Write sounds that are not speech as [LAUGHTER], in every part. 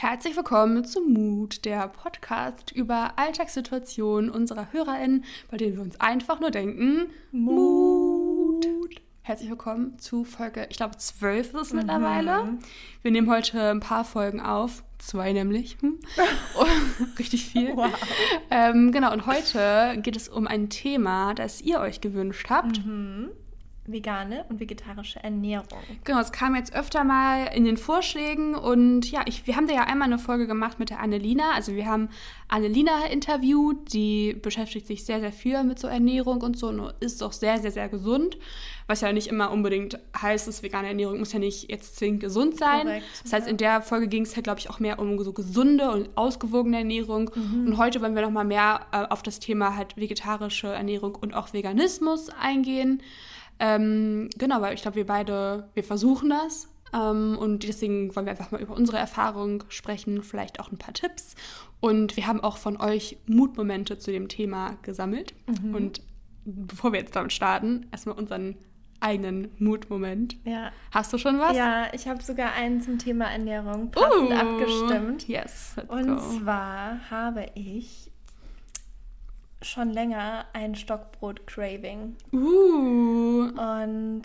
Herzlich willkommen zum Mut, der Podcast über Alltagssituationen unserer HörerInnen, bei denen wir uns einfach nur denken, Mut. Herzlich willkommen zu Folge, ich glaube, 12 ist es mhm. mittlerweile. Wir nehmen heute ein paar Folgen auf, zwei nämlich. Hm? [LAUGHS] Richtig viel. Wow. Ähm, genau, und heute geht es um ein Thema, das ihr euch gewünscht habt. Mhm vegane und vegetarische Ernährung. Genau, es kam jetzt öfter mal in den Vorschlägen und ja, ich, wir haben da ja einmal eine Folge gemacht mit der Annelina. Also wir haben Annelina interviewt, die beschäftigt sich sehr, sehr viel mit so Ernährung und so und ist auch sehr, sehr, sehr gesund. Was ja nicht immer unbedingt heißt, dass vegane Ernährung muss ja nicht jetzt zwingend gesund sein. Korrekt, das heißt, ja. in der Folge ging es ja, glaube ich, auch mehr um so gesunde und ausgewogene Ernährung. Mhm. Und heute wollen wir nochmal mehr äh, auf das Thema halt vegetarische Ernährung und auch Veganismus eingehen. Ähm, genau, weil ich glaube, wir beide, wir versuchen das. Ähm, und deswegen wollen wir einfach mal über unsere Erfahrung sprechen, vielleicht auch ein paar Tipps. Und wir haben auch von euch Mutmomente zu dem Thema gesammelt. Mhm. Und bevor wir jetzt damit starten, erstmal unseren eigenen Mutmoment. Ja. Hast du schon was? Ja, ich habe sogar einen zum Thema Ernährung passend uh, abgestimmt. Yes. Und go. zwar habe ich schon länger ein Stockbrot-Craving. Uh. Und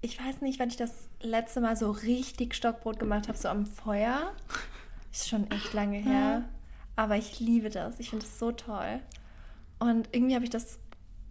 ich weiß nicht, wann ich das letzte Mal so richtig Stockbrot gemacht habe, so am Feuer. [LAUGHS] Ist schon echt lange her. Aber ich liebe das. Ich finde es so toll. Und irgendwie habe ich das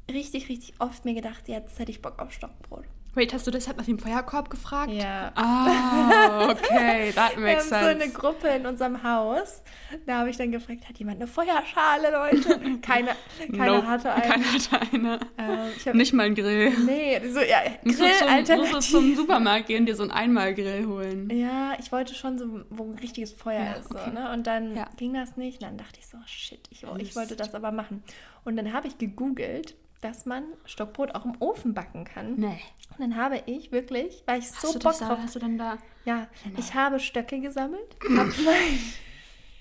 richtig, richtig oft mir gedacht, jetzt hätte ich Bock auf Stockbrot. Wait, hast du deshalb nach dem Feuerkorb gefragt? Ja. Ah, okay, that [LAUGHS] makes sense. Wir haben so eine Gruppe in unserem Haus. Da habe ich dann gefragt, hat jemand eine Feuerschale, Leute? [LAUGHS] Keine, keiner nope, hatte eine. Keiner hatte eine. Ähm, Nicht mal ein Grill. Nee, so, ja, Grill, musst du, zum, musst du zum Supermarkt gehen, dir so einen Einmalgrill holen. Ja, ich wollte schon so, wo ein richtiges Feuer ja, ist. Okay. So, ne? Und dann ja. ging das nicht. Und dann dachte ich so, shit, ich, ich wollte das aber machen. Und dann habe ich gegoogelt, dass man Stockbrot auch im Ofen backen kann. Nee. Und dann habe ich wirklich, weil ich so hast Bock drauf... Hast du denn da... Ja, nee. ich habe Stöcke gesammelt, [LAUGHS] habe mein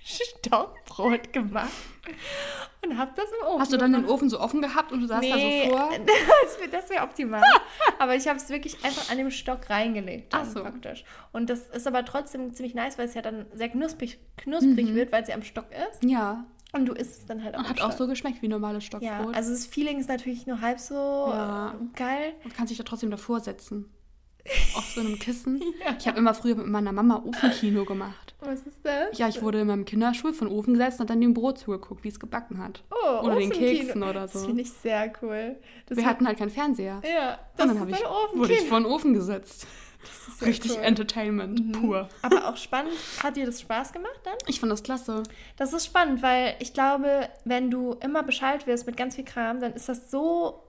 Stockbrot gemacht und habe das im Ofen Hast du dann gemacht. den Ofen so offen gehabt und du saßt nee, da so vor? [LAUGHS] das wäre optimal. [LAUGHS] aber ich habe es wirklich einfach an dem Stock reingelegt. Ach so. praktisch. Und das ist aber trotzdem ziemlich nice, weil es ja dann sehr knusprig, knusprig mhm. wird, weil es ja am Stock ist. Ja. Und du isst es dann halt auch. Hat auch so geschmeckt wie normales Stockbrot. Ja, also das Feeling ist natürlich nur halb so ja. geil. Und kannst dich da trotzdem davor setzen. [LAUGHS] Auf so einem Kissen. ja. Ich habe immer früher mit meiner Mama Ofenkino gemacht. Was ist das? Ja, ich wurde in meinem Kinderstuhl von Ofen gesetzt und dann dem Brot zugeguckt, wie es gebacken hat. Oh, Oder den Keksen oder so. Das finde ich sehr cool. Das Wir hatten halt keinen Fernseher. Ja, das und dann ist ich, wurde ich vor den Ofen gesetzt. Richtig cool. Entertainment, mhm. pur. Aber [LAUGHS] auch spannend. Hat dir das Spaß gemacht dann? Ich fand das klasse. Das ist spannend, weil ich glaube, wenn du immer Bescheid wirst mit ganz viel Kram, dann ist das so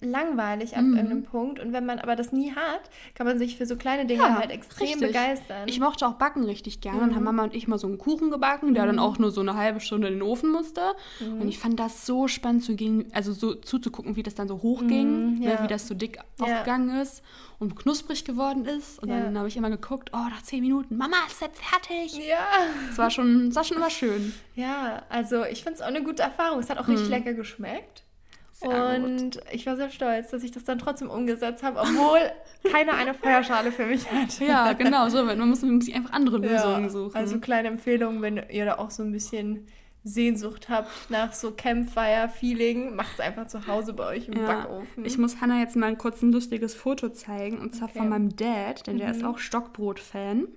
langweilig ab mhm. irgendeinem Punkt. Und wenn man aber das nie hat, kann man sich für so kleine Dinge ja, halt extrem richtig. begeistern. Ich mochte auch Backen richtig gerne. Mhm. Und haben Mama und ich mal so einen Kuchen gebacken, der mhm. dann auch nur so eine halbe Stunde in den Ofen musste. Mhm. Und ich fand das so spannend zu gehen, also so zuzugucken, wie das dann so hochging, mhm, ne, ja. ne, wie das so dick ja. aufgegangen ist und knusprig geworden ist. Und dann habe ich immer geguckt, oh, nach zehn Minuten, Mama, ist jetzt fertig. Ja. Es war schon, war schon immer schön. Ja, also ich finde es auch eine gute Erfahrung. Es hat auch richtig mhm. lecker geschmeckt. Und gut. ich war sehr stolz, dass ich das dann trotzdem umgesetzt habe, obwohl keiner eine Feuerschale für mich hat. Ja, genau, so. Man muss, man muss sich einfach andere Lösungen ja, suchen. Also kleine Empfehlung, wenn ihr da auch so ein bisschen Sehnsucht habt nach so Campfire-Feeling, macht es einfach zu Hause bei euch im ja. Backofen. Ich muss Hannah jetzt mal kurz ein lustiges Foto zeigen, und zwar okay. von meinem Dad, denn mhm. der ist mhm. auch Stockbrot-Fan.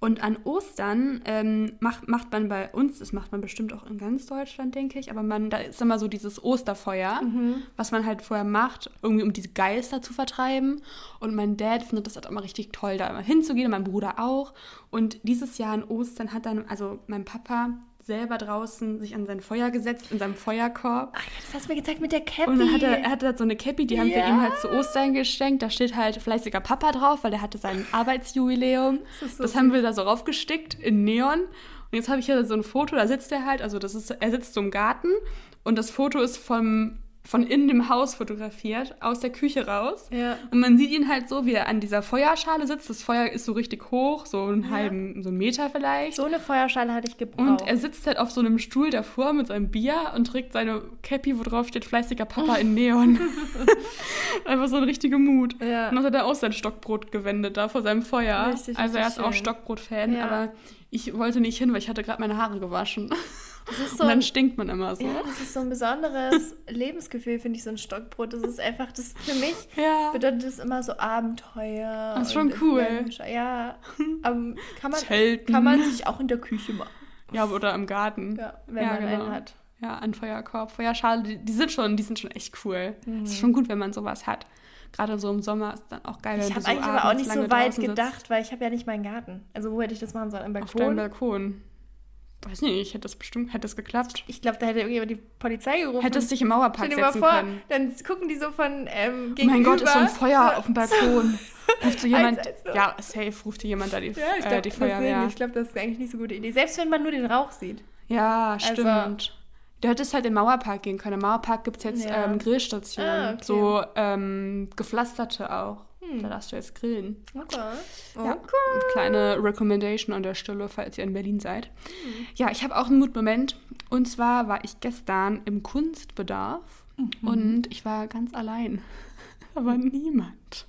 Und an Ostern ähm, macht, macht man bei uns, das macht man bestimmt auch in ganz Deutschland, denke ich, aber man, da ist immer so dieses Osterfeuer, mhm. was man halt vorher macht, irgendwie um diese Geister zu vertreiben. Und mein Dad findet das halt immer richtig toll, da immer hinzugehen, mein Bruder auch. Und dieses Jahr an Ostern hat dann, also mein Papa selber draußen sich an sein Feuer gesetzt, in seinem Feuerkorb. Ach ja, das hast du mir gezeigt mit der Cappy. Und dann hat er, er hatte so eine Cappy, die haben wir ihm halt zu Ostern geschenkt. Da steht halt fleißiger Papa drauf, weil er hatte sein [LAUGHS] Arbeitsjubiläum. Das, so das haben wir da so raufgestickt in Neon. Und jetzt habe ich hier so ein Foto, da sitzt er halt, also das ist, er sitzt so im Garten und das Foto ist vom von in dem Haus fotografiert, aus der Küche raus. Ja. Und man sieht ihn halt so, wie er an dieser Feuerschale sitzt. Das Feuer ist so richtig hoch, so einen ja. halben, so einen Meter vielleicht. So eine Feuerschale hatte ich gebraucht. Und er sitzt halt auf so einem Stuhl davor mit seinem Bier und trägt seine Cappy, wo drauf steht, fleißiger Papa in Neon. [LAUGHS] Einfach so ein richtiger Mut. Ja. Und dann hat er auch sein Stockbrot gewendet da vor seinem Feuer. Richtig, also er ist schön. auch Stockbrot-Fan, aber ich wollte nicht hin, weil ich hatte gerade meine Haare gewaschen. So und dann stinkt man immer so. Ja, das ist so ein besonderes [LAUGHS] Lebensgefühl, finde ich, so ein Stockbrot. Das ist einfach, das für mich ja. bedeutet das immer so Abenteuer. Das ist schon cool. Adventure. Ja, um, kann, man, kann man sich auch in der Küche machen. Ja, oder im Garten. Ja, wenn ja, man genau. einen hat. Ja, ein Feuerkorb, Feuerschale, die, die, sind schon, die sind schon echt cool. Mhm. Es ist schon gut, wenn man sowas hat. Gerade so im Sommer ist dann auch geil. Ich habe so eigentlich aber auch nicht so weit gedacht, sitzt. weil ich habe ja nicht meinen Garten. Also wo hätte ich das machen sollen? Im Balkon? Auf deinem Balkon. Weiß nicht, hätte das bestimmt, hätte das geklappt. Ich glaube, da hätte irgendjemand die Polizei gerufen. Hättest dich im Mauerpark setzen vor, können. Dann gucken die so von ähm, gegenüber. Oh mein Gott, ist so ein Feuer so. auf dem Balkon. [LAUGHS] Ruft so jemand, ja, safe ruft hier jemand da die, ja, ich glaub, äh, die Feuerwehr. Ich glaube, das ist eigentlich nicht so eine gute Idee. Selbst wenn man nur den Rauch sieht. Ja, also stimmt. Also, Du hättest halt in den Mauerpark gehen können. Im Mauerpark gibt es jetzt ja. ähm, Grillstationen. Ah, okay. So ähm, gepflasterte auch. Hm. Da darfst du jetzt grillen. Okay. Ja, okay. kleine Recommendation an der Stelle, falls ihr in Berlin seid. Hm. Ja, ich habe auch einen Mutmoment. Und zwar war ich gestern im Kunstbedarf mhm. und ich war ganz allein. [LAUGHS] da war niemand.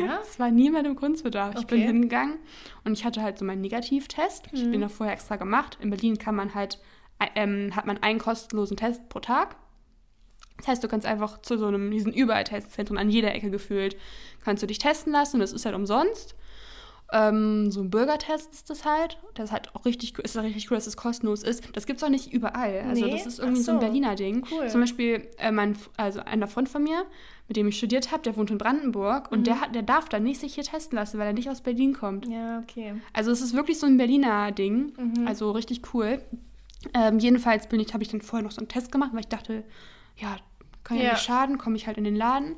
Ja? Es war niemand im Kunstbedarf. Okay. Ich bin hingegangen und ich hatte halt so meinen Negativtest. Mhm. Ich bin da vorher extra gemacht. In Berlin kann man halt ähm, hat man einen kostenlosen Test pro Tag. Das heißt, du kannst einfach zu so einem, diesen überall Testzentren an jeder Ecke gefühlt, kannst du dich testen lassen und das ist halt umsonst. Ähm, so ein Bürgertest ist das halt. Das ist halt auch richtig, ist richtig cool, dass es kostenlos ist. Das gibt es auch nicht überall. Also nee? das ist irgendwie so. so. ein Berliner Ding. Cool. Zum Beispiel äh, mein, also einer Freund von mir, mit dem ich studiert habe, der wohnt in Brandenburg mhm. und der, hat, der darf dann nicht sich hier testen lassen, weil er nicht aus Berlin kommt. Ja, okay. Also es ist wirklich so ein Berliner Ding. Mhm. Also richtig cool. Ähm, jedenfalls bin ich, habe ich dann vorher noch so einen Test gemacht, weil ich dachte, ja, kann ja, ja. nicht schaden, komme ich halt in den Laden.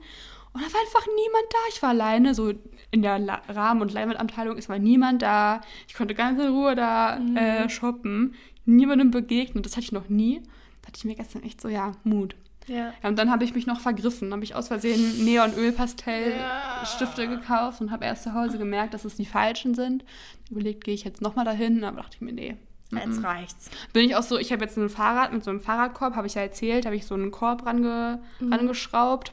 Und da war einfach niemand da. Ich war alleine, so in der La Rahmen- und Leinwandabteilung. Es war niemand da. Ich konnte ganz in Ruhe da mhm. äh, shoppen. Niemandem begegnen. Das hatte ich noch nie. Da hatte ich mir gestern echt so, ja, Mut. Ja. ja und dann habe ich mich noch vergriffen. Habe ich aus Versehen Neon-Ölpastell-Stifte ja. gekauft und habe erst zu Hause gemerkt, dass es die falschen sind. Überlegt, gehe ich jetzt nochmal dahin? Aber dachte ich mir, nee, Jetzt reicht's. Bin ich auch so, ich habe jetzt ein Fahrrad mit so einem Fahrradkorb, habe ich ja erzählt, habe ich so einen Korb range, mhm. rangeschraubt.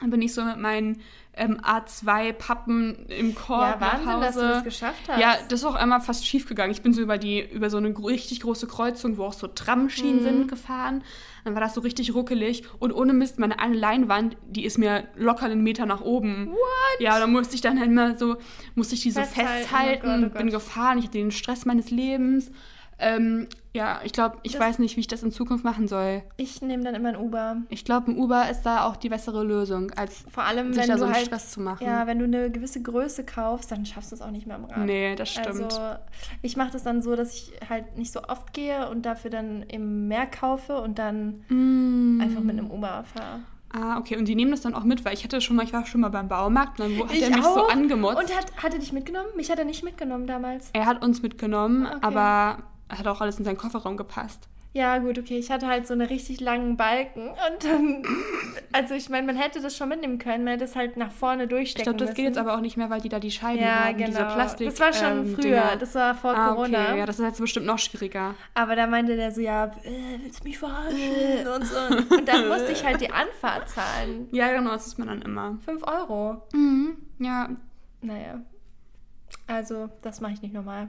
Dann bin ich so mit meinen ähm, A2-Pappen im Korb. Ja, Wahnsinn, nach Hause. dass du das geschafft hast. Ja, das ist auch einmal fast schief gegangen. Ich bin so über, die, über so eine richtig große Kreuzung, wo auch so Tramschienen mhm. sind, gefahren. Dann war das so richtig ruckelig. Und ohne Mist, meine eine Leinwand, die ist mir locker einen Meter nach oben. What? Ja, da musste ich dann halt immer so, musste ich die so festhalten, festhalten oh Gott, oh bin gefahren. Ich hatte den Stress meines Lebens. Ähm, ja, ich glaube, ich das weiß nicht, wie ich das in Zukunft machen soll. Ich nehme dann immer ein Uber. Ich glaube, ein Uber ist da auch die bessere Lösung, als vor allem sich wenn da so einen halt, Stress zu machen. Ja, wenn du eine gewisse Größe kaufst, dann schaffst du es auch nicht mehr am Rad. Nee, das stimmt. Also ich mache das dann so, dass ich halt nicht so oft gehe und dafür dann eben mehr kaufe und dann mm. einfach mit einem Uber fahre. Ah, okay. Und die nehmen das dann auch mit, weil ich hatte schon mal, ich war schon mal beim Baumarkt und dann hat ich er mich auch. so angemotzt. Und hat, hat er dich mitgenommen? Mich hat er nicht mitgenommen damals. Er hat uns mitgenommen, okay. aber hat auch alles in seinen Kofferraum gepasst. Ja, gut, okay. Ich hatte halt so einen richtig langen Balken und dann, also ich meine, man hätte das schon mitnehmen können, man hätte es halt nach vorne durchstecken Ich glaube, das müssen. geht jetzt aber auch nicht mehr, weil die da die Scheiben ja, haben, genau. diese Plastik. Das war schon ähm, früher, Dinger. das war vor ah, Corona. Okay. Ja, das ist jetzt bestimmt noch schwieriger. Aber da meinte der so, ja, äh, willst du mich verarschen und so. Und dann musste ich [LAUGHS] halt die Anfahrt zahlen. Ja, genau, das ist man dann immer. Fünf Euro. Mhm, ja. Naja. Also, das mache ich nicht nochmal.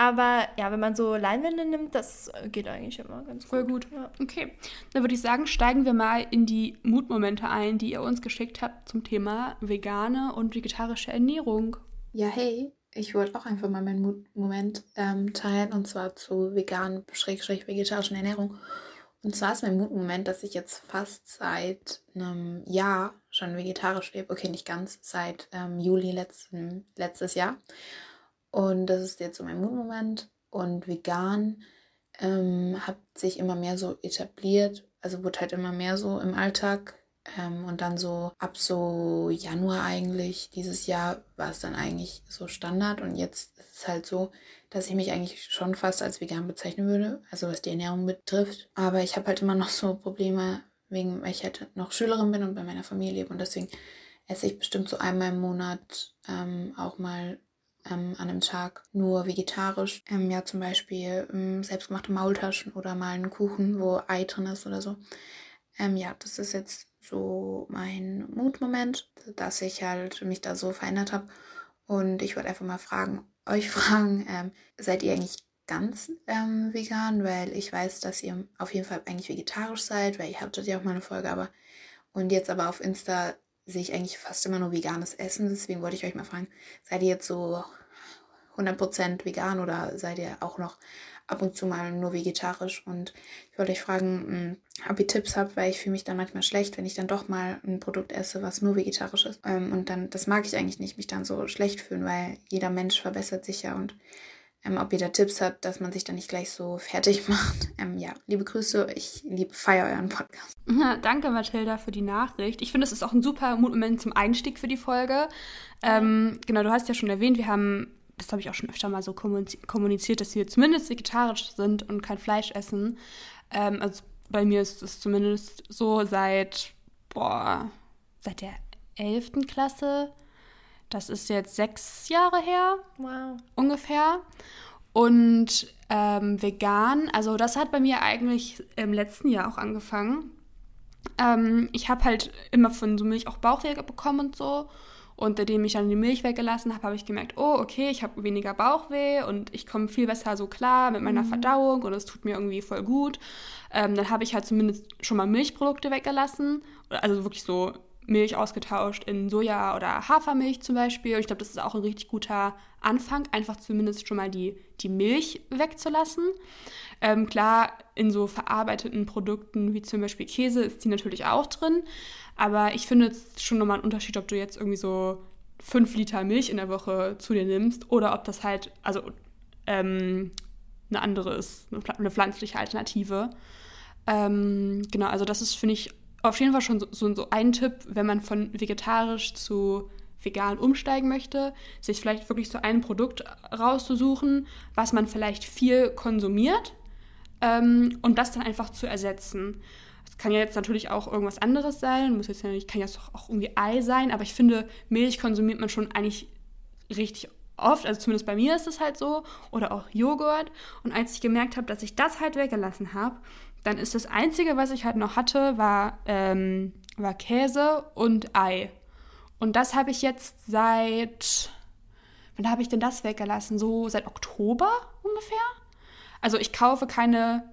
Aber ja, wenn man so Leinwände nimmt, das geht eigentlich immer ganz Voll gut. gut. Ja. Okay, dann würde ich sagen, steigen wir mal in die Mutmomente ein, die ihr uns geschickt habt zum Thema vegane und vegetarische Ernährung. Ja, hey, ich wollte auch einfach mal meinen Mutmoment ähm, teilen und zwar zu veganen, schrägstrich vegetarischen Ernährung. Und zwar ist mein Mutmoment, dass ich jetzt fast seit einem Jahr schon vegetarisch lebe. Okay, nicht ganz, seit ähm, Juli letzten, letztes Jahr. Und das ist jetzt so mein Mutmoment. Und vegan ähm, hat sich immer mehr so etabliert, also wurde halt immer mehr so im Alltag. Ähm, und dann so ab so Januar eigentlich, dieses Jahr war es dann eigentlich so Standard. Und jetzt ist es halt so, dass ich mich eigentlich schon fast als vegan bezeichnen würde, also was die Ernährung betrifft. Aber ich habe halt immer noch so Probleme, wegen, weil ich halt noch Schülerin bin und bei meiner Familie lebe. Und deswegen esse ich bestimmt so einmal im Monat ähm, auch mal ähm, an einem Tag nur vegetarisch. Ähm, ja, zum Beispiel ähm, selbstgemachte Maultaschen oder mal einen Kuchen, wo Ei drin ist oder so. Ähm, ja, das ist jetzt so mein Mutmoment, dass ich halt mich da so verändert habe. Und ich wollte einfach mal fragen, [LAUGHS] euch fragen, ähm, seid ihr eigentlich ganz ähm, vegan? Weil ich weiß, dass ihr auf jeden Fall eigentlich vegetarisch seid, weil ihr hattet ja auch mal eine Folge, aber und jetzt aber auf Insta sehe ich eigentlich fast immer nur veganes Essen. Deswegen wollte ich euch mal fragen, seid ihr jetzt so 100% vegan oder seid ihr auch noch ab und zu mal nur vegetarisch? Und ich wollte euch fragen, hm, ob ihr Tipps habt, weil ich fühle mich dann manchmal schlecht, wenn ich dann doch mal ein Produkt esse, was nur vegetarisch ist. Ähm, und dann, das mag ich eigentlich nicht, mich dann so schlecht fühlen, weil jeder Mensch verbessert sich ja und ähm, ob ihr da Tipps habt, dass man sich dann nicht gleich so fertig [LAUGHS] macht. Ähm, ja, liebe Grüße, ich liebe feier euren Podcast. [LAUGHS] Danke, Mathilda, für die Nachricht. Ich finde, es ist auch ein super Moment zum Einstieg für die Folge. Ähm, genau, du hast ja schon erwähnt, wir haben, das habe ich auch schon öfter mal so kommuniziert, dass wir zumindest vegetarisch sind und kein Fleisch essen. Ähm, also bei mir ist es zumindest so seit, boah, seit der 11. Klasse das ist jetzt sechs Jahre her. Wow. Ungefähr. Und ähm, vegan, also das hat bei mir eigentlich im letzten Jahr auch angefangen. Ähm, ich habe halt immer von so Milch auch Bauchweh bekommen und so. Und seitdem ich dann die Milch weggelassen habe, habe ich gemerkt, oh, okay, ich habe weniger Bauchweh und ich komme viel besser so klar mit meiner mhm. Verdauung und es tut mir irgendwie voll gut. Ähm, dann habe ich halt zumindest schon mal Milchprodukte weggelassen. Also wirklich so Milch ausgetauscht in Soja- oder Hafermilch zum Beispiel. Und ich glaube, das ist auch ein richtig guter Anfang, einfach zumindest schon mal die, die Milch wegzulassen. Ähm, klar, in so verarbeiteten Produkten wie zum Beispiel Käse ist die natürlich auch drin. Aber ich finde es schon nochmal einen Unterschied, ob du jetzt irgendwie so fünf Liter Milch in der Woche zu dir nimmst oder ob das halt, also ähm, eine andere ist, eine pflanzliche Alternative. Ähm, genau, also das ist, finde ich, auf jeden Fall schon so, so, ein Tipp, wenn man von vegetarisch zu vegan umsteigen möchte, sich vielleicht wirklich so ein Produkt rauszusuchen, was man vielleicht viel konsumiert ähm, und das dann einfach zu ersetzen. Es kann ja jetzt natürlich auch irgendwas anderes sein, muss jetzt nicht, kann ja auch irgendwie Ei sein, aber ich finde, Milch konsumiert man schon eigentlich richtig oft, also zumindest bei mir ist es halt so, oder auch Joghurt. Und als ich gemerkt habe, dass ich das halt weggelassen habe, dann ist das Einzige, was ich halt noch hatte, war, ähm, war Käse und Ei. Und das habe ich jetzt seit. Wann habe ich denn das weggelassen? So seit Oktober ungefähr? Also ich kaufe keine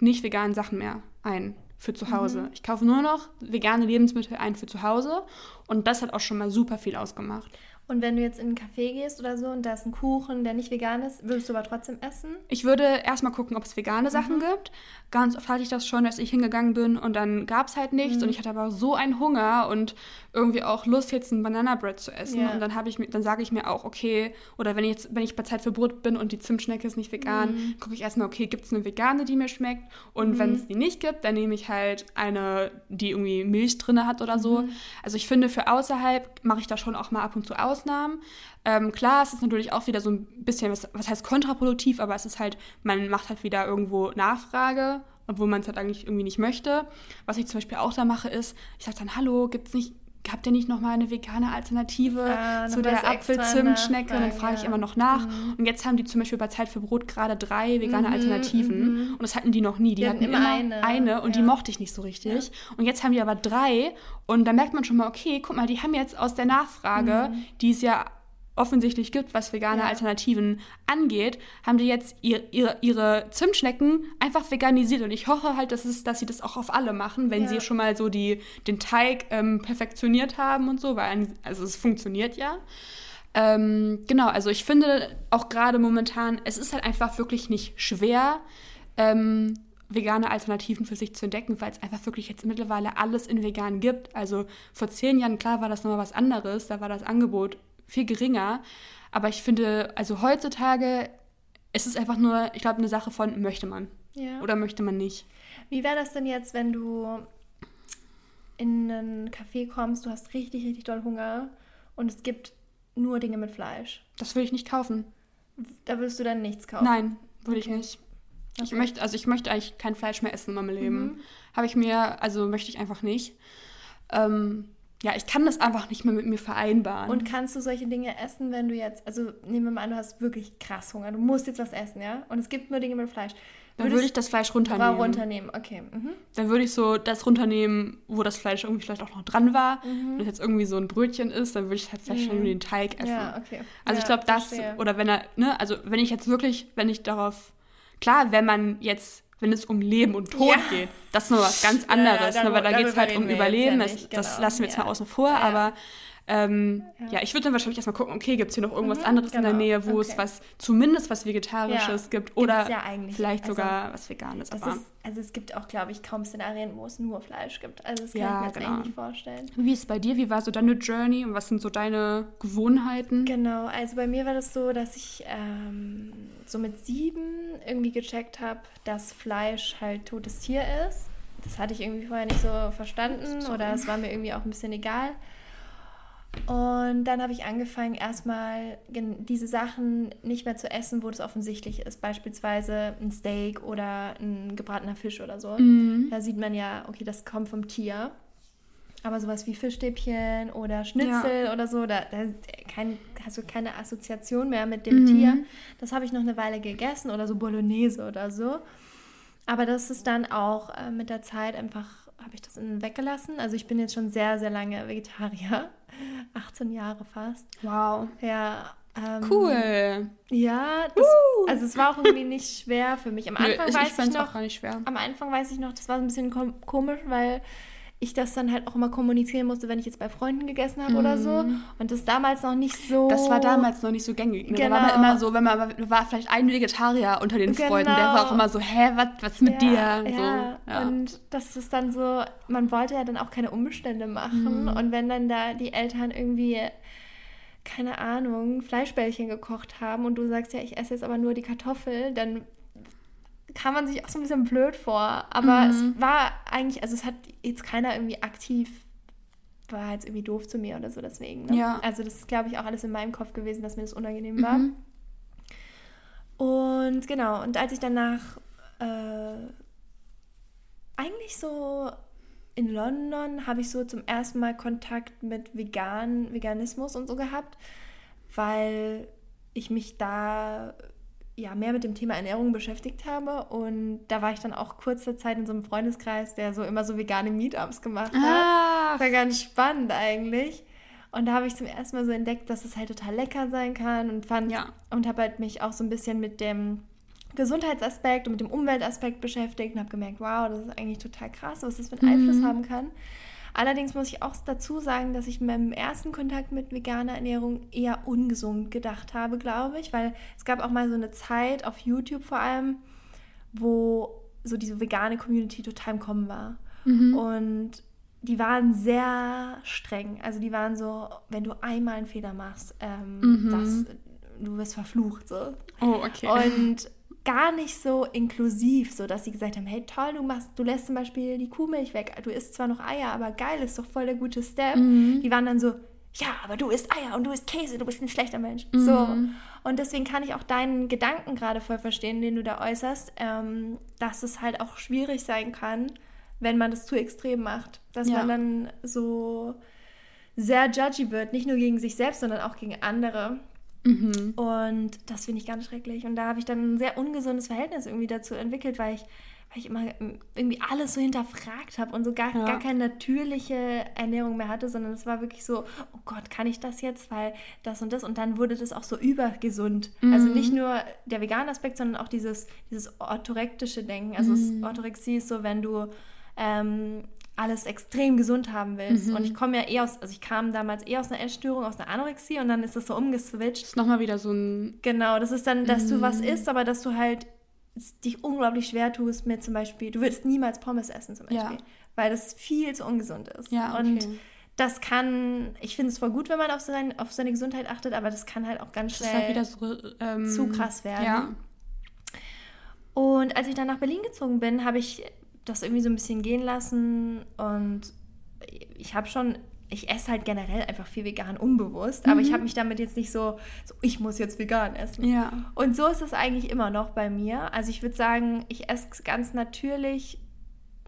nicht veganen Sachen mehr ein für zu Hause. Mhm. Ich kaufe nur noch vegane Lebensmittel ein für zu Hause. Und das hat auch schon mal super viel ausgemacht. Und wenn du jetzt in einen Café gehst oder so und da ist ein Kuchen, der nicht vegan ist, würdest du aber trotzdem essen? Ich würde erstmal gucken, ob es vegane Sachen mhm. gibt. Ganz oft hatte ich das schon, dass ich hingegangen bin und dann gab es halt nichts mhm. und ich hatte aber so einen Hunger und irgendwie auch Lust, jetzt ein Banana Bread zu essen. Ja. Und dann habe ich dann sage ich mir auch, okay, oder wenn ich jetzt, wenn ich bei Zeit für Brot bin und die Zimtschnecke ist nicht vegan, mhm. gucke ich erstmal, okay, gibt es eine vegane, die mir schmeckt? Und mhm. wenn es die nicht gibt, dann nehme ich halt eine, die irgendwie Milch drin hat oder so. Mhm. Also ich finde, für außerhalb mache ich da schon auch mal ab und zu Ausnahmen. Ähm, klar, es ist natürlich auch wieder so ein bisschen, was, was heißt kontraproduktiv, aber es ist halt, man macht halt wieder irgendwo Nachfrage, obwohl man es halt eigentlich irgendwie nicht möchte. Was ich zum Beispiel auch da mache, ist, ich sage dann, hallo, gibt es nicht habt ihr nicht noch mal eine vegane Alternative ah, zu der Apfelzimtschnecke? Und dann frage ich immer noch nach. Mhm. Und jetzt haben die zum Beispiel bei Zeit für Brot gerade drei vegane mhm, Alternativen. Mhm. Und das hatten die noch nie. Die, die hatten, immer eine, eine und ja. die mochte ich nicht so richtig. Ja. Und jetzt haben die aber drei. Und da merkt man schon mal, okay, guck mal, die haben jetzt aus der Nachfrage, mhm. die es ja offensichtlich gibt, was vegane ja. Alternativen angeht, haben die jetzt ihr, ihre, ihre Zimtschnecken einfach veganisiert. Und ich hoffe halt, dass, es, dass sie das auch auf alle machen, wenn ja. sie schon mal so die, den Teig ähm, perfektioniert haben und so, weil also es funktioniert ja. Ähm, genau, also ich finde auch gerade momentan, es ist halt einfach wirklich nicht schwer, ähm, vegane Alternativen für sich zu entdecken, weil es einfach wirklich jetzt mittlerweile alles in vegan gibt. Also vor zehn Jahren, klar, war das nochmal was anderes, da war das Angebot viel geringer. Aber ich finde, also heutzutage ist es einfach nur, ich glaube, eine Sache von, möchte man ja. oder möchte man nicht. Wie wäre das denn jetzt, wenn du in einen Café kommst, du hast richtig, richtig doll Hunger und es gibt nur Dinge mit Fleisch? Das würde ich nicht kaufen. Da würdest du dann nichts kaufen? Nein, würde okay. ich nicht. Okay. Ich möchte, also ich möchte eigentlich kein Fleisch mehr essen in meinem Leben. Mhm. Habe ich mir, also möchte ich einfach nicht. Ähm, ja, ich kann das einfach nicht mehr mit mir vereinbaren. Und kannst du solche Dinge essen, wenn du jetzt, also nehmen wir mal an, du hast wirklich krass Hunger, du musst jetzt was essen, ja? Und es gibt nur Dinge mit Fleisch. Dann würde ich das Fleisch runternehmen. runternehmen, okay. Mhm. Dann würde ich so das runternehmen, wo das Fleisch irgendwie vielleicht auch noch dran war. Mhm. Wenn es jetzt irgendwie so ein Brötchen ist, dann würde ich halt vielleicht mhm. nur den Teig essen. Ja, okay. Also ja, ich glaube, das, verstehe. oder wenn er, ne, also wenn ich jetzt wirklich, wenn ich darauf, klar, wenn man jetzt, wenn es um Leben und Tod ja. geht, das ist nur was ganz [LAUGHS] anderes, ja, ne, weil da geht es halt um Überleben, das, genau. das, lassen wir jetzt mal außen vor, aber ähm, ja. ja. ich würde dann wahrscheinlich erstmal gucken, okay, gibt es hier noch irgendwas mhm, anderes genau. in der genau. Nähe, wo okay. es was, zumindest was Vegetarisches ja. gibt oder ja vielleicht also, sogar was Veganes. Ist, also es gibt auch, glaube ich, kaum Szenarien, wo es nur Fleisch gibt. Also das kann ich mir jetzt genau. eigentlich nicht vorstellen. Wie ist es bei dir? Wie war so deine Journey und was sind so deine Gewohnheiten? Genau, also bei mir war das so, dass ich ähm, so mit sieben irgendwie gecheckt habe, dass Fleisch halt totes Tier ist. Das hatte ich irgendwie vorher nicht so verstanden Sorry. oder es war mir irgendwie auch ein bisschen egal. Und dann habe ich angefangen, erstmal diese Sachen nicht mehr zu essen, wo das offensichtlich ist. Beispielsweise ein Steak oder ein gebratener Fisch oder so. Mhm. Da sieht man ja, okay, das kommt vom Tier. Aber sowas wie Fischstäbchen oder Schnitzel ja. oder so, da, da kein, hast du keine Assoziation mehr mit dem mhm. Tier. Das habe ich noch eine Weile gegessen oder so Bolognese oder so. Aber das ist dann auch äh, mit der Zeit einfach habe ich das weggelassen. Also ich bin jetzt schon sehr, sehr lange Vegetarier. [LAUGHS] 18 Jahre fast. Wow. Ja. Ähm, cool. Ja, das, uh. also es war auch irgendwie nicht schwer für mich. Am Anfang Nö, ich, weiß ich, ich noch, auch gar nicht schwer. Am Anfang weiß ich noch, das war ein bisschen komisch, weil ich das dann halt auch immer kommunizieren musste, wenn ich jetzt bei Freunden gegessen habe mm. oder so. Mhm. Und das damals noch nicht so. Das war damals noch nicht so gängig. Ne? Genau. Da war man immer so, wenn man war vielleicht ein Vegetarier unter den genau. Freunden, der war auch immer so, hä, was, was mit ja, dir? So, ja. ja. Und das ist dann so, man wollte ja dann auch keine Umstände machen. Mm. Und wenn dann da die Eltern irgendwie keine Ahnung, Fleischbällchen gekocht haben und du sagst ja, ich esse jetzt aber nur die Kartoffel, dann kam man sich auch so ein bisschen blöd vor. Aber mhm. es war eigentlich, also es hat jetzt keiner irgendwie aktiv, war jetzt irgendwie doof zu mir oder so deswegen. Ne? Ja. Also das ist, glaube ich, auch alles in meinem Kopf gewesen, dass mir das unangenehm war. Mhm. Und genau, und als ich danach äh, eigentlich so in London habe ich so zum ersten Mal Kontakt mit Vegan, Veganismus und so gehabt, weil ich mich da ja, mehr mit dem Thema Ernährung beschäftigt habe. Und da war ich dann auch kurze Zeit in so einem Freundeskreis, der so immer so vegane Meetups gemacht hat. Ah. War ganz spannend eigentlich. Und da habe ich zum ersten Mal so entdeckt, dass es halt total lecker sein kann und fand ja. und habe halt mich auch so ein bisschen mit dem Gesundheitsaspekt und mit dem Umweltaspekt beschäftigt und habe gemerkt, wow, das ist eigentlich total krass, was das für einen Einfluss mhm. haben kann. Allerdings muss ich auch dazu sagen, dass ich in meinem ersten Kontakt mit veganer Ernährung eher ungesund gedacht habe, glaube ich, weil es gab auch mal so eine Zeit auf YouTube vor allem, wo so diese vegane Community total im Kommen war. Mhm. Und die waren sehr streng. Also die waren so, wenn du einmal einen Fehler machst, ähm, mhm. das, du wirst verflucht. So. Oh, okay. Und gar nicht so inklusiv, so dass sie gesagt haben, hey toll, du machst, du lässt zum Beispiel die Kuhmilch weg, du isst zwar noch Eier, aber geil, ist doch voll der gute Step. Mhm. Die waren dann so, ja, aber du isst Eier und du isst Käse, du bist ein schlechter Mensch. Mhm. So. Und deswegen kann ich auch deinen Gedanken gerade voll verstehen, den du da äußerst, ähm, dass es halt auch schwierig sein kann, wenn man das zu extrem macht. Dass ja. man dann so sehr judgy wird, nicht nur gegen sich selbst, sondern auch gegen andere. Mhm. Und das finde ich ganz schrecklich. Und da habe ich dann ein sehr ungesundes Verhältnis irgendwie dazu entwickelt, weil ich, weil ich immer irgendwie alles so hinterfragt habe und so gar, ja. gar keine natürliche Ernährung mehr hatte, sondern es war wirklich so, oh Gott, kann ich das jetzt, weil das und das. Und dann wurde das auch so übergesund. Mhm. Also nicht nur der vegane Aspekt, sondern auch dieses, dieses orthorektische Denken. Also mhm. Orthorexie ist so, wenn du ähm, alles extrem gesund haben willst. Mhm. Und ich komme ja eh aus, also ich kam damals eh aus einer Essstörung, aus einer Anorexie und dann ist das so umgeswitcht. Das ist nochmal wieder so ein. Genau, das ist dann, dass mhm. du was mhm. isst, aber dass du halt dich unglaublich schwer tust mit zum Beispiel, du würdest niemals Pommes essen zum Beispiel, ja. weil das viel zu ungesund ist. Ja, okay. Und das kann, ich finde es voll gut, wenn man auf, sein, auf seine Gesundheit achtet, aber das kann halt auch ganz schnell halt so, ähm, zu krass werden. Ja. Und als ich dann nach Berlin gezogen bin, habe ich das irgendwie so ein bisschen gehen lassen und ich habe schon, ich esse halt generell einfach viel vegan unbewusst, mhm. aber ich habe mhm. mich damit jetzt nicht so, so, ich muss jetzt vegan essen. Ja. Und so ist es eigentlich immer noch bei mir. Also ich würde sagen, ich esse ganz natürlich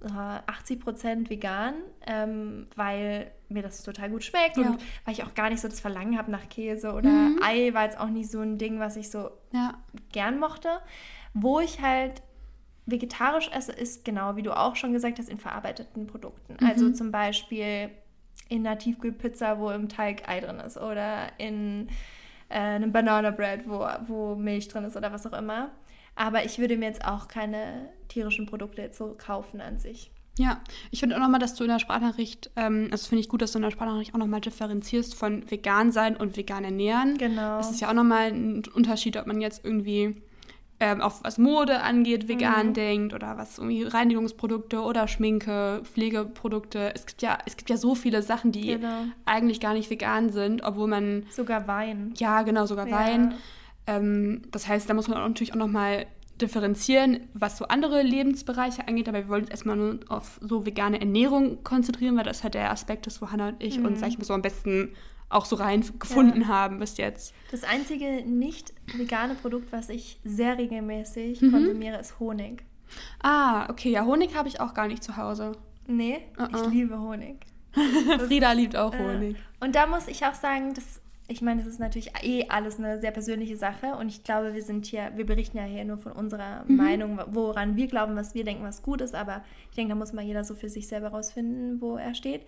80 Prozent vegan, ähm, weil mir das total gut schmeckt ja. und weil ich auch gar nicht so das Verlangen habe nach Käse oder mhm. Ei war jetzt auch nicht so ein Ding, was ich so ja. gern mochte. Wo ich halt vegetarisch esse, ist genau, wie du auch schon gesagt hast, in verarbeiteten Produkten. Mhm. Also zum Beispiel in einer Tiefkühlpizza, wo im Teig Ei drin ist oder in äh, einem Banana Bread, wo, wo Milch drin ist oder was auch immer. Aber ich würde mir jetzt auch keine tierischen Produkte jetzt so kaufen an sich. Ja, ich finde auch nochmal, dass du in der Sprachnachricht, ähm, also finde ich gut, dass du in der Sprachnachricht auch nochmal differenzierst von vegan sein und vegan ernähren. Genau. Das ist ja auch nochmal ein Unterschied, ob man jetzt irgendwie ähm, auf was Mode angeht, vegan mhm. denkt oder was irgendwie Reinigungsprodukte oder Schminke, Pflegeprodukte. Es gibt ja, es gibt ja so viele Sachen, die genau. eigentlich gar nicht vegan sind, obwohl man. Sogar Wein. Ja, genau, sogar ja. Wein. Ähm, das heißt, da muss man auch natürlich auch nochmal differenzieren, was so andere Lebensbereiche angeht, aber wir wollen uns erstmal nur auf so vegane Ernährung konzentrieren, weil das halt der Aspekt ist, wo Hannah und ich mhm. uns, sag ich mal, so am besten auch so reingefunden ja. haben bis jetzt. Das einzige nicht vegane Produkt, was ich sehr regelmäßig mhm. konsumiere, ist Honig. Ah, okay, ja, Honig habe ich auch gar nicht zu Hause. Nee, uh -uh. ich liebe Honig. [LAUGHS] Frieda liebt auch äh, Honig. Äh, und da muss ich auch sagen, das ich meine, das ist natürlich eh alles eine sehr persönliche Sache und ich glaube, wir sind hier, wir berichten ja hier nur von unserer mhm. Meinung, woran wir glauben, was wir denken, was gut ist, aber ich denke, da muss mal jeder so für sich selber rausfinden, wo er steht.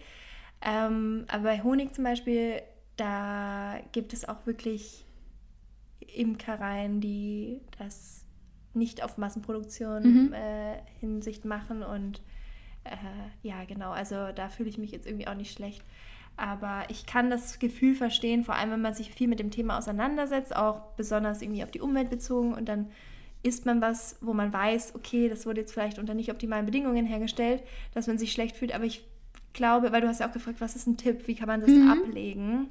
Ähm, aber bei Honig zum Beispiel, da gibt es auch wirklich Imkereien, die das nicht auf Massenproduktion mhm. äh, Hinsicht machen und äh, ja, genau, also da fühle ich mich jetzt irgendwie auch nicht schlecht. Aber ich kann das Gefühl verstehen, vor allem wenn man sich viel mit dem Thema auseinandersetzt, auch besonders irgendwie auf die Umwelt bezogen und dann isst man was, wo man weiß, okay, das wurde jetzt vielleicht unter nicht optimalen Bedingungen hergestellt, dass man sich schlecht fühlt. Aber ich glaube, weil du hast ja auch gefragt, was ist ein Tipp, wie kann man das mhm. ablegen?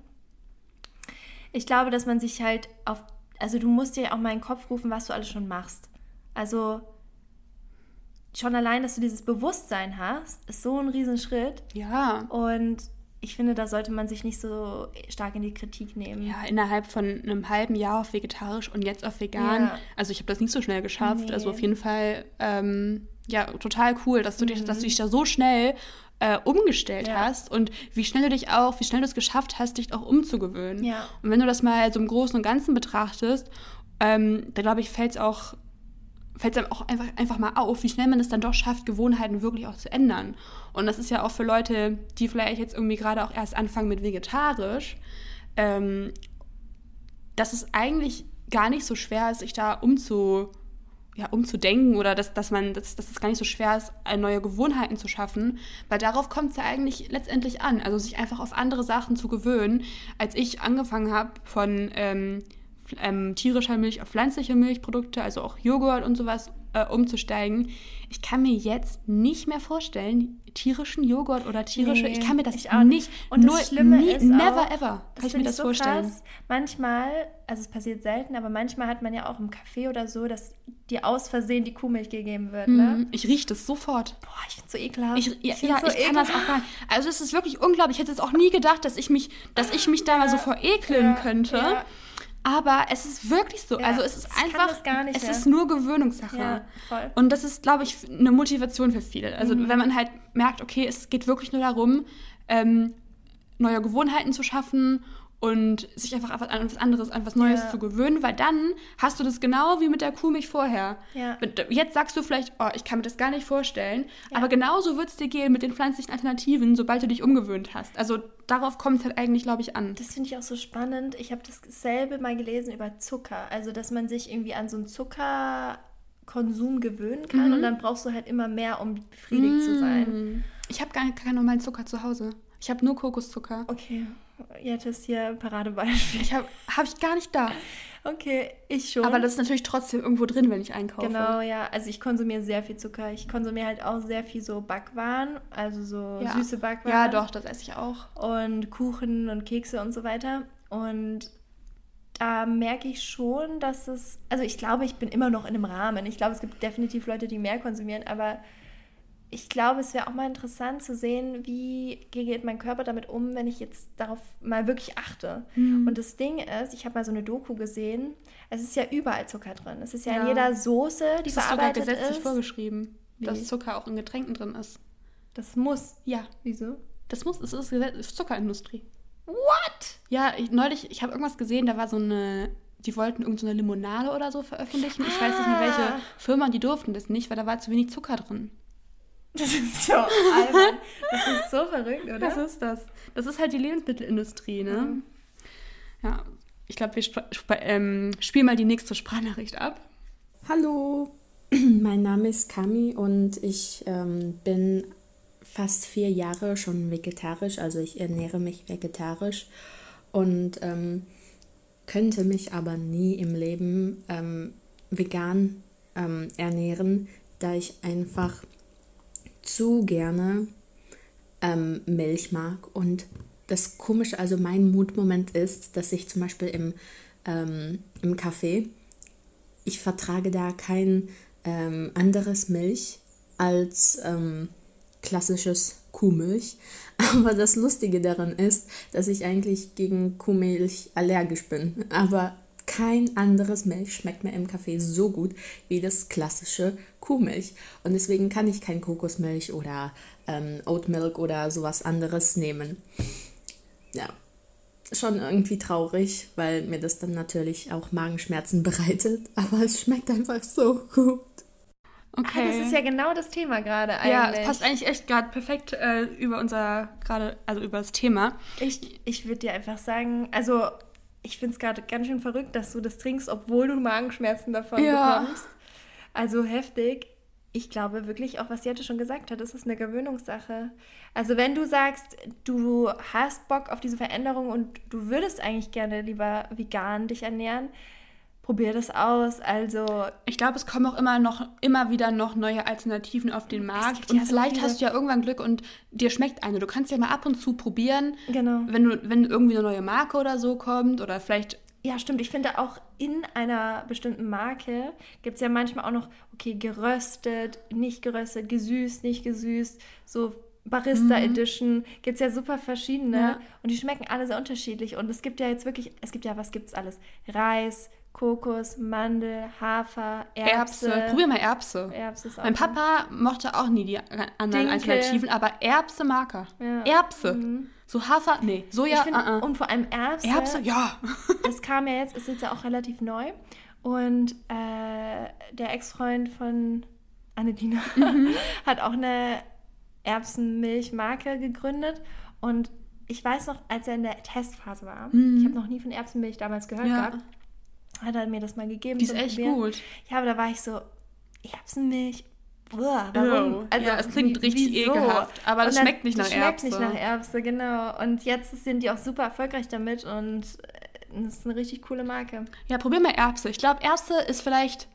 Ich glaube, dass man sich halt auf, also du musst dir auch mal in den Kopf rufen, was du alles schon machst. Also schon allein, dass du dieses Bewusstsein hast, ist so ein Riesenschritt. Ja. Und ich finde, da sollte man sich nicht so stark in die Kritik nehmen. Ja, innerhalb von einem halben Jahr auf vegetarisch und jetzt auf vegan. Ja. Also ich habe das nicht so schnell geschafft. Nee. Also auf jeden Fall, ähm, ja, total cool, dass du, mhm. dich, dass du dich da so schnell äh, umgestellt ja. hast und wie schnell du dich auch, wie schnell du es geschafft hast, dich auch umzugewöhnen. Ja. Und wenn du das mal so im Großen und Ganzen betrachtest, ähm, da glaube ich, fällt es auch fällt es einem auch einfach, einfach mal auf, wie schnell man es dann doch schafft, Gewohnheiten wirklich auch zu ändern. Und das ist ja auch für Leute, die vielleicht jetzt irgendwie gerade auch erst anfangen mit vegetarisch, ähm, dass es eigentlich gar nicht so schwer ist, sich da umzu, ja, umzudenken oder dass, dass, man, dass, dass es gar nicht so schwer ist, neue Gewohnheiten zu schaffen, weil darauf kommt es ja eigentlich letztendlich an, also sich einfach auf andere Sachen zu gewöhnen. Als ich angefangen habe von ähm, ähm, tierischer Milch auf pflanzliche Milchprodukte, also auch Joghurt und sowas, äh, umzusteigen. Ich kann mir jetzt nicht mehr vorstellen, tierischen Joghurt oder tierische, nee, ich kann mir das ich auch nicht. Und nur, das Schlimme nie, ist never auch, ever kann ich mir das so vorstellen. Krass. Manchmal, also es passiert selten, aber manchmal hat man ja auch im Café oder so, dass dir aus Versehen die Kuhmilch gegeben wird. Ne? Mhm, ich rieche das sofort. Boah, ich finde es so ekelhaft. Ich, ja, ich, ja, so ich kann das auch gar nicht. Also es ist wirklich unglaublich. Ich hätte es auch nie gedacht, dass ich mich, dass ich mich da mal so verekeln ja, könnte. Ja. Aber es ist wirklich so. Ja, also es ist einfach, es mehr. ist nur Gewöhnungssache. Ja, voll. Und das ist, glaube ich, eine Motivation für viele. Also mhm. wenn man halt merkt, okay, es geht wirklich nur darum, ähm, neue Gewohnheiten zu schaffen und sich einfach an etwas anderes, an etwas Neues ja. zu gewöhnen, weil dann hast du das genau wie mit der Kuhmilch vorher. Ja. Jetzt sagst du vielleicht, oh, ich kann mir das gar nicht vorstellen, ja. aber genauso wird es dir gehen mit den pflanzlichen Alternativen, sobald du dich umgewöhnt hast. Also darauf kommt es halt eigentlich, glaube ich, an. Das finde ich auch so spannend. Ich habe dasselbe mal gelesen über Zucker, also dass man sich irgendwie an so einen Zuckerkonsum gewöhnen kann mhm. und dann brauchst du halt immer mehr, um befriedigt mhm. zu sein. Ich habe gar keinen normalen Zucker zu Hause. Ich habe nur Kokoszucker. Okay. Jetzt ist hier Paradebeispiel. Ich habe hab ich gar nicht da. Okay, ich schon. Aber das ist natürlich trotzdem irgendwo drin, wenn ich einkaufe. Genau, ja. Also ich konsumiere sehr viel Zucker. Ich konsumiere halt auch sehr viel so Backwaren, also so ja. süße Backwaren. Ja, doch, das esse ich auch. Und Kuchen und Kekse und so weiter. Und da merke ich schon, dass es, also ich glaube, ich bin immer noch in einem Rahmen. Ich glaube, es gibt definitiv Leute, die mehr konsumieren, aber ich glaube, es wäre auch mal interessant zu sehen, wie geht mein Körper damit um, wenn ich jetzt darauf mal wirklich achte. Mhm. Und das Ding ist, ich habe mal so eine Doku gesehen, es ist ja überall Zucker drin. Es ist ja, ja. in jeder Soße, die das verarbeitet ist. Das ist sogar gesetzlich vorgeschrieben, wie? dass Zucker auch in Getränken drin ist. Das muss. Ja. Wieso? Das muss, es ist Zuckerindustrie. What? Ja, ich, neulich, ich habe irgendwas gesehen, da war so eine, die wollten irgendeine so Limonade oder so veröffentlichen. Ich weiß nicht mehr welche ah. Firma, die durften das nicht, weil da war zu wenig Zucker drin. [LAUGHS] Das ist so albern. Das ist so verrückt, oder? Das ist das. Das ist halt die Lebensmittelindustrie, ne? Mhm. Ja, ich glaube, wir sp ähm, spielen mal die nächste Sprachnachricht ab. Hallo, [CLEARS THROAT] mein Name ist Kami und ich ähm, bin fast vier Jahre schon vegetarisch, also ich ernähre mich vegetarisch und ähm, könnte mich aber nie im Leben ähm, vegan ähm, ernähren, da ich einfach zu gerne ähm, Milch mag. Und das Komische, also mein Mutmoment ist, dass ich zum Beispiel im, ähm, im Café, ich vertrage da kein ähm, anderes Milch als ähm, klassisches Kuhmilch. [LAUGHS] Aber das Lustige daran ist, dass ich eigentlich gegen Kuhmilch allergisch bin. Aber kein anderes Milch schmeckt mir im Kaffee so gut wie das klassische Kuhmilch. Und deswegen kann ich kein Kokosmilch oder ähm, Oat Milk oder sowas anderes nehmen. Ja, schon irgendwie traurig, weil mir das dann natürlich auch Magenschmerzen [LAUGHS] bereitet. Aber es schmeckt einfach so gut. Okay. Ah, das ist ja genau das Thema gerade eigentlich. Ja, es passt eigentlich echt gerade perfekt äh, über unser, gerade, also über das Thema. Ich, ich würde dir einfach sagen, also ich finde es gerade ganz schön verrückt, dass du das trinkst, obwohl du Magenschmerzen davon ja. bekommst. Also heftig. Ich glaube wirklich auch, was Jette schon gesagt hat, das ist eine Gewöhnungssache. Also wenn du sagst, du hast Bock auf diese Veränderung und du würdest eigentlich gerne lieber vegan dich ernähren, probier das aus. Also ich glaube, es kommen auch immer noch immer wieder noch neue Alternativen auf den Markt und ja vielleicht hast du ja irgendwann Glück und dir schmeckt eine. Du kannst ja mal ab und zu probieren. Genau. Wenn du wenn irgendwie eine neue Marke oder so kommt oder vielleicht ja, stimmt. Ich finde auch in einer bestimmten Marke gibt es ja manchmal auch noch, okay, geröstet, nicht geröstet, gesüßt, nicht gesüßt, so Barista mhm. Edition, gibt es ja super verschiedene ja. und die schmecken alle sehr unterschiedlich. Und es gibt ja jetzt wirklich, es gibt ja, was gibt es alles? Reis, Kokos, Mandel, Hafer, Erbse. Erbse. Probier mal Erbse. Erbse ist auch mein Papa mochte auch nie die anderen Dinkel. Alternativen, aber Erbse mag er. Ja. Erbse. Mhm. So Hafer, nee, Soja. Find, uh -uh. Und vor allem Erbse. Erbse, ja. [LAUGHS] das kam ja jetzt, ist jetzt ja auch relativ neu. Und äh, der Ex-Freund von Annelina [LAUGHS] mhm. hat auch eine Erbsenmilchmarke gegründet. Und ich weiß noch, als er in der Testphase war, mhm. ich habe noch nie von Erbsenmilch damals gehört ja. gehabt, hat er mir das mal gegeben. Die ist echt probieren. gut. Ja, aber da war ich so, Erbsenmilch, Uah, warum? Oh, also, ja, es klingt richtig wieso? ekelhaft, aber das schmeckt nicht nach Erbse. schmeckt nicht nach Erbse, genau. Und jetzt sind die auch super erfolgreich damit und äh, das ist eine richtig coole Marke. Ja, probier mal Erbse. Ich glaube, Erbse ist vielleicht,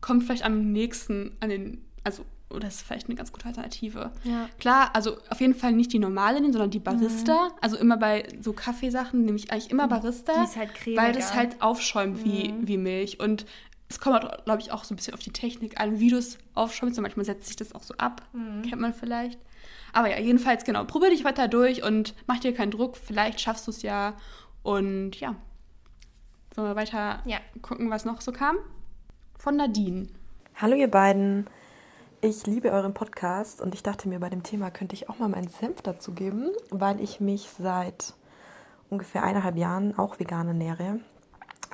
kommt vielleicht am nächsten an den, also oder ist vielleicht eine ganz gute Alternative. Ja. Klar, also auf jeden Fall nicht die normale nehmen, sondern die Barista. Mhm. Also immer bei so Kaffeesachen nehme ich eigentlich immer Barista. Die ist halt cremiger. Weil das halt aufschäumt wie, mhm. wie Milch. Und es kommt, halt, glaube ich, auch so ein bisschen auf die Technik an, wie du es aufschäumst. manchmal setzt sich das auch so ab. Mhm. Kennt man vielleicht. Aber ja, jedenfalls, genau. Probier dich weiter durch und mach dir keinen Druck. Vielleicht schaffst du es ja. Und ja. Sollen wir weiter ja. gucken, was noch so kam? Von Nadine. Hallo, ihr beiden. Ich liebe euren Podcast und ich dachte mir, bei dem Thema könnte ich auch mal meinen Senf dazu geben, weil ich mich seit ungefähr eineinhalb Jahren auch vegan ernähre.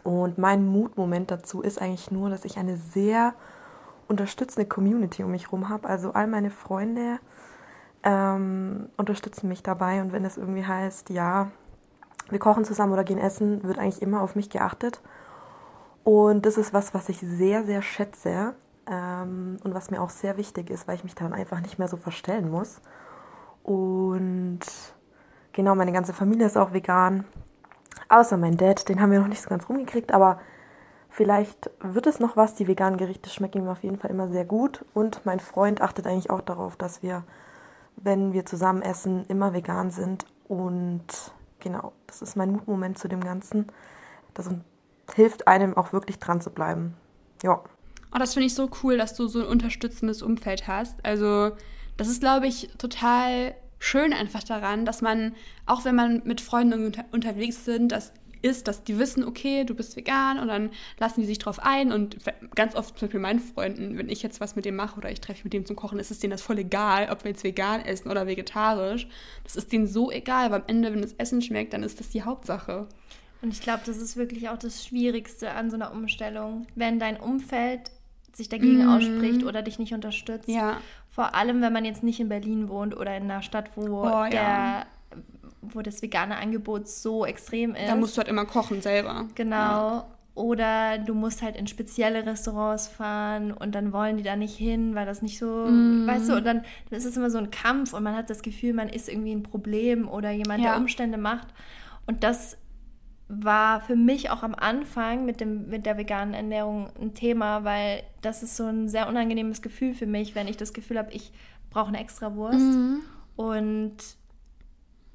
Und mein Mutmoment dazu ist eigentlich nur, dass ich eine sehr unterstützende Community um mich herum habe. Also all meine Freunde ähm, unterstützen mich dabei und wenn es irgendwie heißt, ja, wir kochen zusammen oder gehen essen, wird eigentlich immer auf mich geachtet. Und das ist was, was ich sehr, sehr schätze ähm, und was mir auch sehr wichtig ist, weil ich mich dann einfach nicht mehr so verstellen muss. Und genau, meine ganze Familie ist auch vegan. Außer mein Dad, den haben wir noch nicht so ganz rumgekriegt, aber vielleicht wird es noch was. Die veganen Gerichte schmecken ihm auf jeden Fall immer sehr gut. Und mein Freund achtet eigentlich auch darauf, dass wir, wenn wir zusammen essen, immer vegan sind. Und genau, das ist mein Mutmoment zu dem Ganzen. Das hilft einem auch wirklich dran zu bleiben. Ja. Oh, das finde ich so cool, dass du so ein unterstützendes Umfeld hast. Also, das ist, glaube ich, total schön einfach daran, dass man, auch wenn man mit Freunden unter unterwegs sind, dass ist, dass die wissen, okay, du bist vegan und dann lassen die sich drauf ein und ganz oft zum Beispiel meinen Freunden, wenn ich jetzt was mit dem mache oder ich treffe mich mit dem zum Kochen, ist es denen das voll egal, ob wir jetzt vegan essen oder vegetarisch. Das ist denen so egal, weil am Ende, wenn das Essen schmeckt, dann ist das die Hauptsache. Und ich glaube, das ist wirklich auch das Schwierigste an so einer Umstellung, wenn dein Umfeld sich dagegen mm. ausspricht oder dich nicht unterstützt. Ja. Vor allem, wenn man jetzt nicht in Berlin wohnt oder in einer Stadt, wo oh, der ja wo das vegane Angebot so extrem ist. Da musst du halt immer kochen selber. Genau. Ja. Oder du musst halt in spezielle Restaurants fahren und dann wollen die da nicht hin, weil das nicht so, mm. weißt du, und dann, dann ist es immer so ein Kampf und man hat das Gefühl, man ist irgendwie ein Problem oder jemand, ja. der Umstände macht. Und das war für mich auch am Anfang mit, dem, mit der veganen Ernährung ein Thema, weil das ist so ein sehr unangenehmes Gefühl für mich, wenn ich das Gefühl habe, ich brauche eine extra Wurst. Mm. Und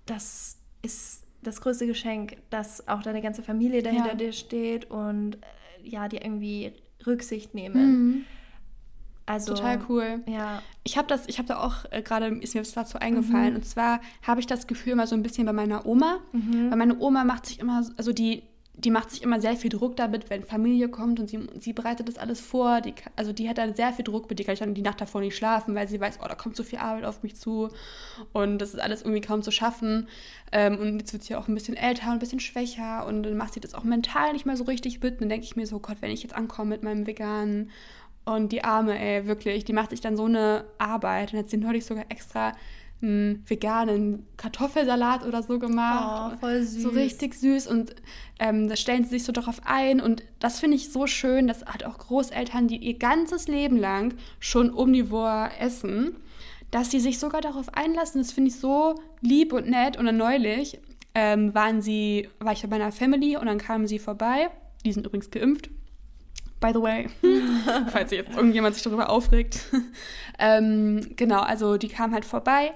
das ist das größte Geschenk, dass auch deine ganze Familie dahinter ja. dir steht und äh, ja, die irgendwie Rücksicht nehmen. Mhm. Also, Total cool. Ja. Ich habe das, ich habe da auch äh, gerade, ist mir das dazu eingefallen. Mhm. Und zwar habe ich das Gefühl immer so ein bisschen bei meiner Oma. Mhm. Weil meine Oma macht sich immer, also die die macht sich immer sehr viel Druck damit, wenn Familie kommt und sie, sie bereitet das alles vor. Die, also die hat dann sehr viel Druck, mit die kann ich dann die Nacht davor nicht schlafen, weil sie weiß, oh, da kommt so viel Arbeit auf mich zu und das ist alles irgendwie kaum zu schaffen. Ähm, und jetzt wird sie auch ein bisschen älter und ein bisschen schwächer und dann macht sie das auch mental nicht mehr so richtig mit. Und dann denke ich mir so, Gott, wenn ich jetzt ankomme mit meinem Veganen und die Arme, ey, wirklich, die macht sich dann so eine Arbeit. Und hat sie neulich sogar extra einen veganen Kartoffelsalat oder so gemacht. Oh, voll süß. So richtig süß und ähm, da stellen sie sich so darauf ein und das finde ich so schön, dass hat auch Großeltern, die ihr ganzes Leben lang schon omnivor essen, dass sie sich sogar darauf einlassen. Das finde ich so lieb und nett und dann neulich ähm, waren sie, war ich bei meiner Family und dann kamen sie vorbei. Die sind übrigens geimpft by the way, [LAUGHS] falls jetzt irgendjemand sich darüber aufregt. [LAUGHS] ähm, genau, also die kam halt vorbei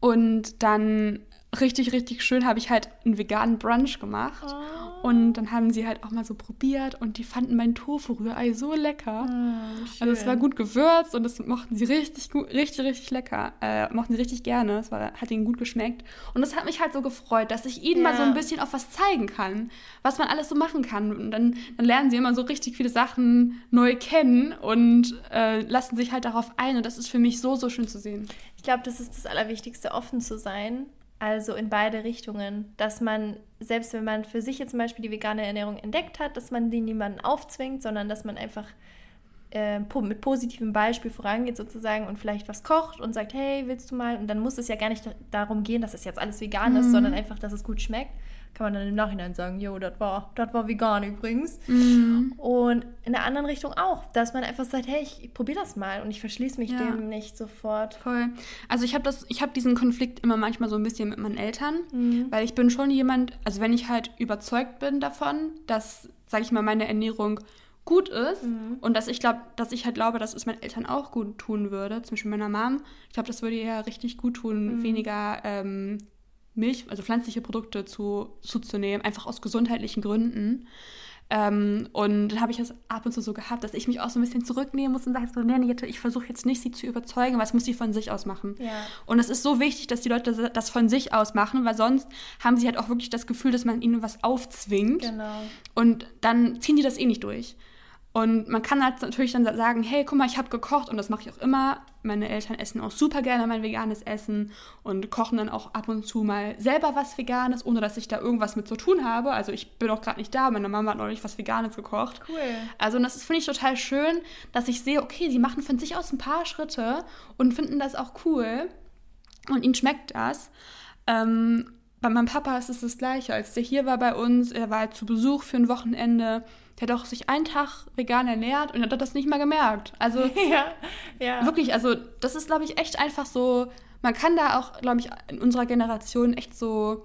und dann richtig, richtig schön habe ich halt einen veganen Brunch gemacht. Oh. Und dann haben sie halt auch mal so probiert und die fanden mein Tofu-Rührei so lecker. Oh, also es war gut gewürzt und das mochten sie richtig gut, richtig, richtig lecker. Äh, mochten sie richtig gerne. Es war, hat ihnen gut geschmeckt. Und das hat mich halt so gefreut, dass ich ihnen ja. mal so ein bisschen auf was zeigen kann, was man alles so machen kann. Und dann, dann lernen sie immer so richtig viele Sachen neu kennen und äh, lassen sich halt darauf ein. Und das ist für mich so, so schön zu sehen. Ich glaube, das ist das Allerwichtigste, offen zu sein also in beide Richtungen. Dass man, selbst wenn man für sich jetzt zum Beispiel die vegane Ernährung entdeckt hat, dass man die niemanden aufzwingt, sondern dass man einfach äh, mit positivem Beispiel vorangeht sozusagen und vielleicht was kocht und sagt, hey, willst du mal? Und dann muss es ja gar nicht darum gehen, dass es jetzt alles vegan mhm. ist, sondern einfach, dass es gut schmeckt kann man dann im Nachhinein sagen, jo, das war, das war vegan übrigens. Mhm. Und in der anderen Richtung auch, dass man einfach sagt, hey, ich, ich probiere das mal und ich verschließe mich ja. dem nicht sofort. Voll. Also ich habe das, ich habe diesen Konflikt immer manchmal so ein bisschen mit meinen Eltern, mhm. weil ich bin schon jemand, also wenn ich halt überzeugt bin davon, dass, sage ich mal, meine Ernährung gut ist mhm. und dass ich glaube, dass ich halt glaube, dass es meinen Eltern auch gut tun würde, zum Beispiel meiner Mom. Ich glaube, das würde ihr richtig gut tun, mhm. weniger ähm, Milch, also pflanzliche Produkte zu, zuzunehmen, einfach aus gesundheitlichen Gründen. Ähm, und dann habe ich es ab und zu so gehabt, dass ich mich auch so ein bisschen zurücknehmen muss und sage so, nee, Jette, ich versuche jetzt nicht, sie zu überzeugen, was muss sie von sich aus machen. Ja. Und es ist so wichtig, dass die Leute das von sich aus machen, weil sonst haben sie halt auch wirklich das Gefühl, dass man ihnen was aufzwingt. Genau. Und dann ziehen die das eh nicht durch. Und man kann halt natürlich dann sagen, hey, guck mal, ich habe gekocht und das mache ich auch immer. Meine Eltern essen auch super gerne mein veganes Essen und kochen dann auch ab und zu mal selber was Veganes, ohne dass ich da irgendwas mit zu tun habe. Also ich bin auch gerade nicht da, meine Mama hat noch nicht was Veganes gekocht. Cool. Also das finde ich total schön, dass ich sehe, okay, sie machen von sich aus ein paar Schritte und finden das auch cool und ihnen schmeckt das. Ähm, bei meinem Papa ist es das Gleiche. Als der hier war bei uns, er war zu Besuch für ein Wochenende der hat auch sich einen Tag vegan ernährt und hat das nicht mal gemerkt. Also [LAUGHS] ja, ja. wirklich, also das ist, glaube ich, echt einfach so, man kann da auch, glaube ich, in unserer Generation echt so,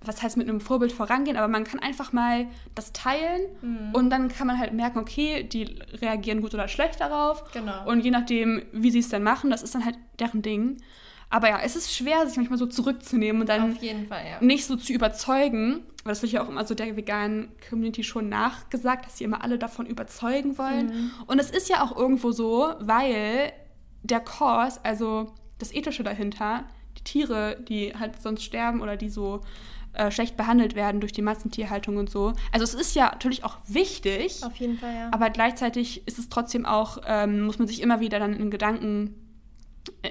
was heißt mit einem Vorbild vorangehen, aber man kann einfach mal das teilen mhm. und dann kann man halt merken, okay, die reagieren gut oder schlecht darauf. Genau. Und je nachdem, wie sie es dann machen, das ist dann halt deren Ding. Aber ja, es ist schwer, sich manchmal so zurückzunehmen und dann Fall, ja. nicht so zu überzeugen. Weil das wird ja auch immer so der veganen Community schon nachgesagt, dass sie immer alle davon überzeugen wollen. Mhm. Und es ist ja auch irgendwo so, weil der Kurs, also das Ethische dahinter, die Tiere, die halt sonst sterben oder die so äh, schlecht behandelt werden durch die Massentierhaltung und so. Also es ist ja natürlich auch wichtig. Auf jeden Fall, ja. Aber gleichzeitig ist es trotzdem auch, ähm, muss man sich immer wieder dann in Gedanken,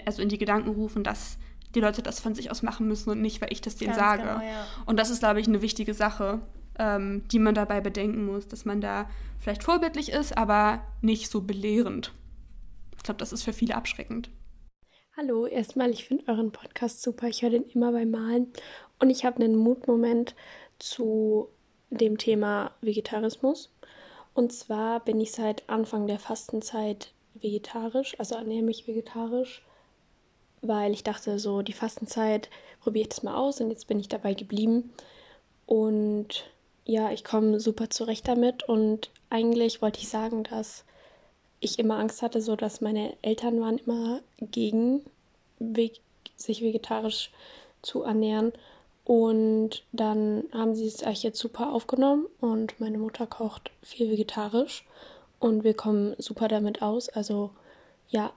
also in die Gedanken rufen, dass die Leute das von sich aus machen müssen und nicht, weil ich das denen Ganz sage. Genau, ja. Und das ist, glaube ich, eine wichtige Sache, ähm, die man dabei bedenken muss, dass man da vielleicht vorbildlich ist, aber nicht so belehrend. Ich glaube, das ist für viele abschreckend. Hallo, erstmal, ich finde euren Podcast super. Ich höre den immer beim Malen und ich habe einen Mutmoment zu dem Thema Vegetarismus. Und zwar bin ich seit Anfang der Fastenzeit vegetarisch, also ernähre mich vegetarisch, weil ich dachte, so die Fastenzeit probiere ich das mal aus und jetzt bin ich dabei geblieben. Und ja, ich komme super zurecht damit und eigentlich wollte ich sagen, dass ich immer Angst hatte, so dass meine Eltern waren immer gegen sich vegetarisch zu ernähren und dann haben sie es eigentlich jetzt super aufgenommen und meine Mutter kocht viel vegetarisch und wir kommen super damit aus. Also ja,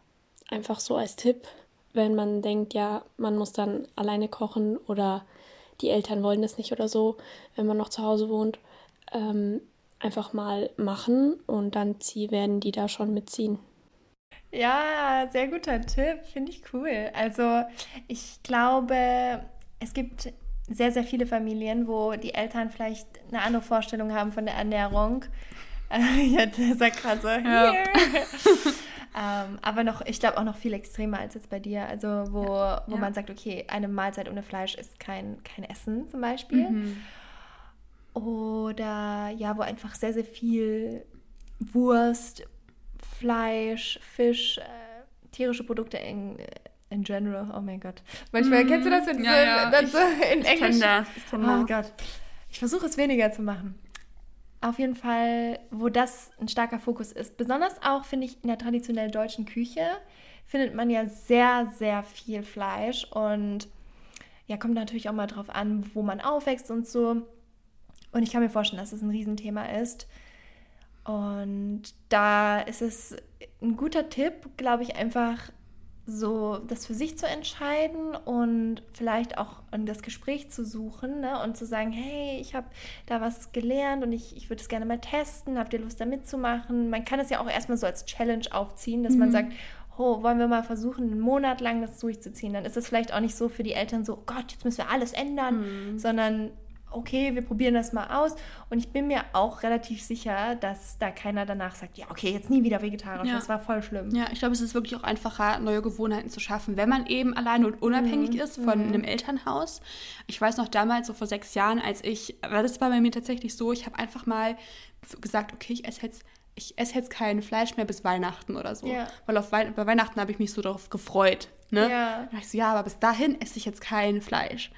einfach so als Tipp, wenn man denkt, ja, man muss dann alleine kochen oder die Eltern wollen es nicht oder so, wenn man noch zu Hause wohnt, ähm, einfach mal machen und dann zieh, werden die da schon mitziehen. Ja, sehr guter Tipp, finde ich cool. Also ich glaube, es gibt sehr, sehr viele Familien, wo die Eltern vielleicht eine andere Vorstellung haben von der Ernährung. Äh, [LAUGHS] ja, der sagt gerade so, ja. Ähm, aber noch, ich glaube auch noch viel extremer als jetzt bei dir. Also wo, ja. wo ja. man sagt, okay, eine Mahlzeit ohne Fleisch ist kein, kein Essen zum Beispiel. Mhm. Oder ja, wo einfach sehr, sehr viel Wurst, Fleisch, Fisch, äh, tierische Produkte in, in general, oh mein Gott. Manchmal mm, kennst du das, wenn ja, ja, dann ich, so in ich Englisch. Das, ich kenn das. Oh Gott. Ich versuche es weniger zu machen. Auf jeden Fall, wo das ein starker Fokus ist. Besonders auch, finde ich, in der traditionell deutschen Küche findet man ja sehr, sehr viel Fleisch und ja, kommt natürlich auch mal drauf an, wo man aufwächst und so. Und ich kann mir vorstellen, dass es ein Riesenthema ist. Und da ist es ein guter Tipp, glaube ich, einfach so das für sich zu entscheiden und vielleicht auch das Gespräch zu suchen ne? und zu sagen, hey, ich habe da was gelernt und ich, ich würde es gerne mal testen, habt ihr Lust da mitzumachen? Man kann es ja auch erstmal so als Challenge aufziehen, dass mhm. man sagt, oh, wollen wir mal versuchen, einen Monat lang das durchzuziehen? Dann ist es vielleicht auch nicht so für die Eltern so, Gott, jetzt müssen wir alles ändern, mhm. sondern okay, wir probieren das mal aus. Und ich bin mir auch relativ sicher, dass da keiner danach sagt, ja, okay, jetzt nie wieder vegetarisch. Ja. Das war voll schlimm. Ja, ich glaube, es ist wirklich auch einfacher, neue Gewohnheiten zu schaffen, wenn man eben alleine und unabhängig mhm. ist von mhm. einem Elternhaus. Ich weiß noch damals, so vor sechs Jahren, als ich, weil das war bei mir tatsächlich so, ich habe einfach mal gesagt, okay, ich esse jetzt ich esse jetzt kein Fleisch mehr bis Weihnachten oder so. Ja. Weil auf Wei bei Weihnachten habe ich mich so darauf gefreut. Ne? Ja. Da ich so, ja, aber bis dahin esse ich jetzt kein Fleisch.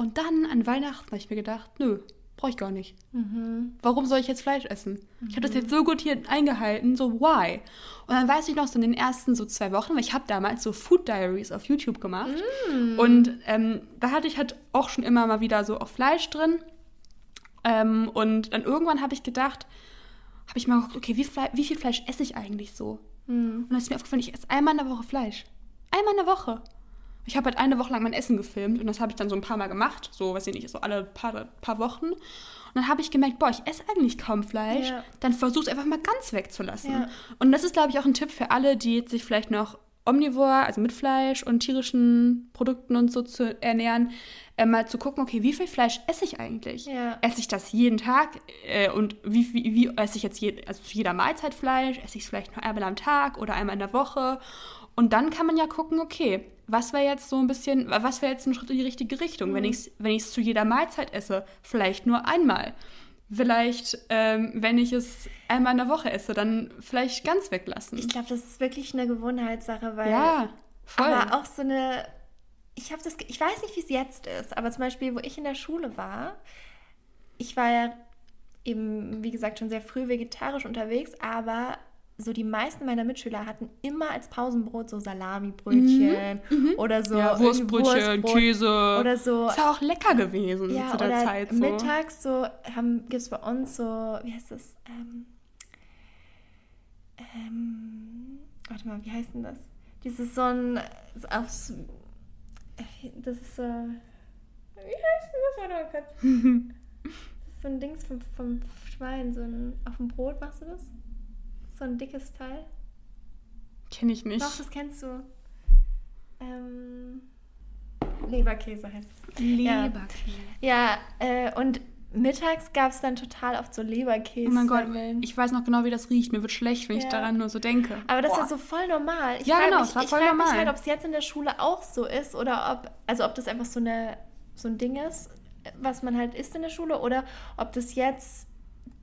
Und dann an Weihnachten habe ich mir gedacht, nö, brauche ich gar nicht. Mhm. Warum soll ich jetzt Fleisch essen? Mhm. Ich habe das jetzt so gut hier eingehalten, so why? Und dann weiß ich noch so in den ersten so zwei Wochen, weil ich habe damals so Food Diaries auf YouTube gemacht mhm. und ähm, da hatte ich halt auch schon immer mal wieder so auch Fleisch drin ähm, und dann irgendwann habe ich gedacht, habe ich mal geguckt, okay, wie, wie, viel Fleisch esse ich eigentlich so? Mhm. Und dann ist mir aufgefallen, ich esse einmal in der Woche Fleisch. Einmal in der Woche. Ich habe halt eine Woche lang mein Essen gefilmt und das habe ich dann so ein paar Mal gemacht, so, weiß ich nicht, so alle paar, paar Wochen. Und dann habe ich gemerkt, boah, ich esse eigentlich kaum Fleisch. Ja. Dann versuch es einfach mal ganz wegzulassen. Ja. Und das ist, glaube ich, auch ein Tipp für alle, die jetzt sich vielleicht noch omnivor, also mit Fleisch und tierischen Produkten und so zu ernähren, äh, mal zu gucken, okay, wie viel Fleisch esse ich eigentlich? Ja. Esse ich das jeden Tag? Äh, und wie, wie, wie esse ich jetzt je, also zu jeder Mahlzeit Fleisch? Esse ich es vielleicht nur einmal am Tag oder einmal in der Woche? Und dann kann man ja gucken, okay, was wäre jetzt so ein bisschen, was wäre jetzt ein Schritt in die richtige Richtung, mhm. wenn ich es wenn zu jeder Mahlzeit esse? Vielleicht nur einmal. Vielleicht, ähm, wenn ich es einmal in der Woche esse, dann vielleicht ganz weglassen. Ich glaube, das ist wirklich eine Gewohnheitssache, weil. Ja, voll. Aber auch so eine. Ich das. Ich weiß nicht, wie es jetzt ist, aber zum Beispiel, wo ich in der Schule war, ich war ja eben, wie gesagt, schon sehr früh vegetarisch unterwegs, aber so die meisten meiner Mitschüler hatten immer als Pausenbrot so Salamibrötchen mhm, mhm. oder so ja, Wurstbrötchen, Wurstbrot Käse. Oder so. Ist ja auch lecker gewesen ja, zu der oder Zeit. So. Mittags so gibt es bei uns so, wie heißt das? Ähm, ähm, warte mal, wie heißt denn das? Dieses so ein aufs das ist so wie heißt warte mal kurz. [LAUGHS] Das ist so ein Dings vom, vom Schwein, so ein, auf dem Brot machst du das? So ein dickes Teil. Kenne ich nicht. Doch, das kennst du. Ähm, Leberkäse heißt es. Leberkäse. Ja, ja äh, und mittags gab es dann total oft so Leberkäse. Oh mein Gott, ich weiß noch genau, wie das riecht. Mir wird schlecht, wenn ja. ich daran nur so denke. Aber das Boah. ist so voll normal. Ich ja, genau, mich, das war voll ich normal. Ich frage mich halt, ob es jetzt in der Schule auch so ist oder ob, also ob das einfach so, eine, so ein Ding ist, was man halt isst in der Schule oder ob das jetzt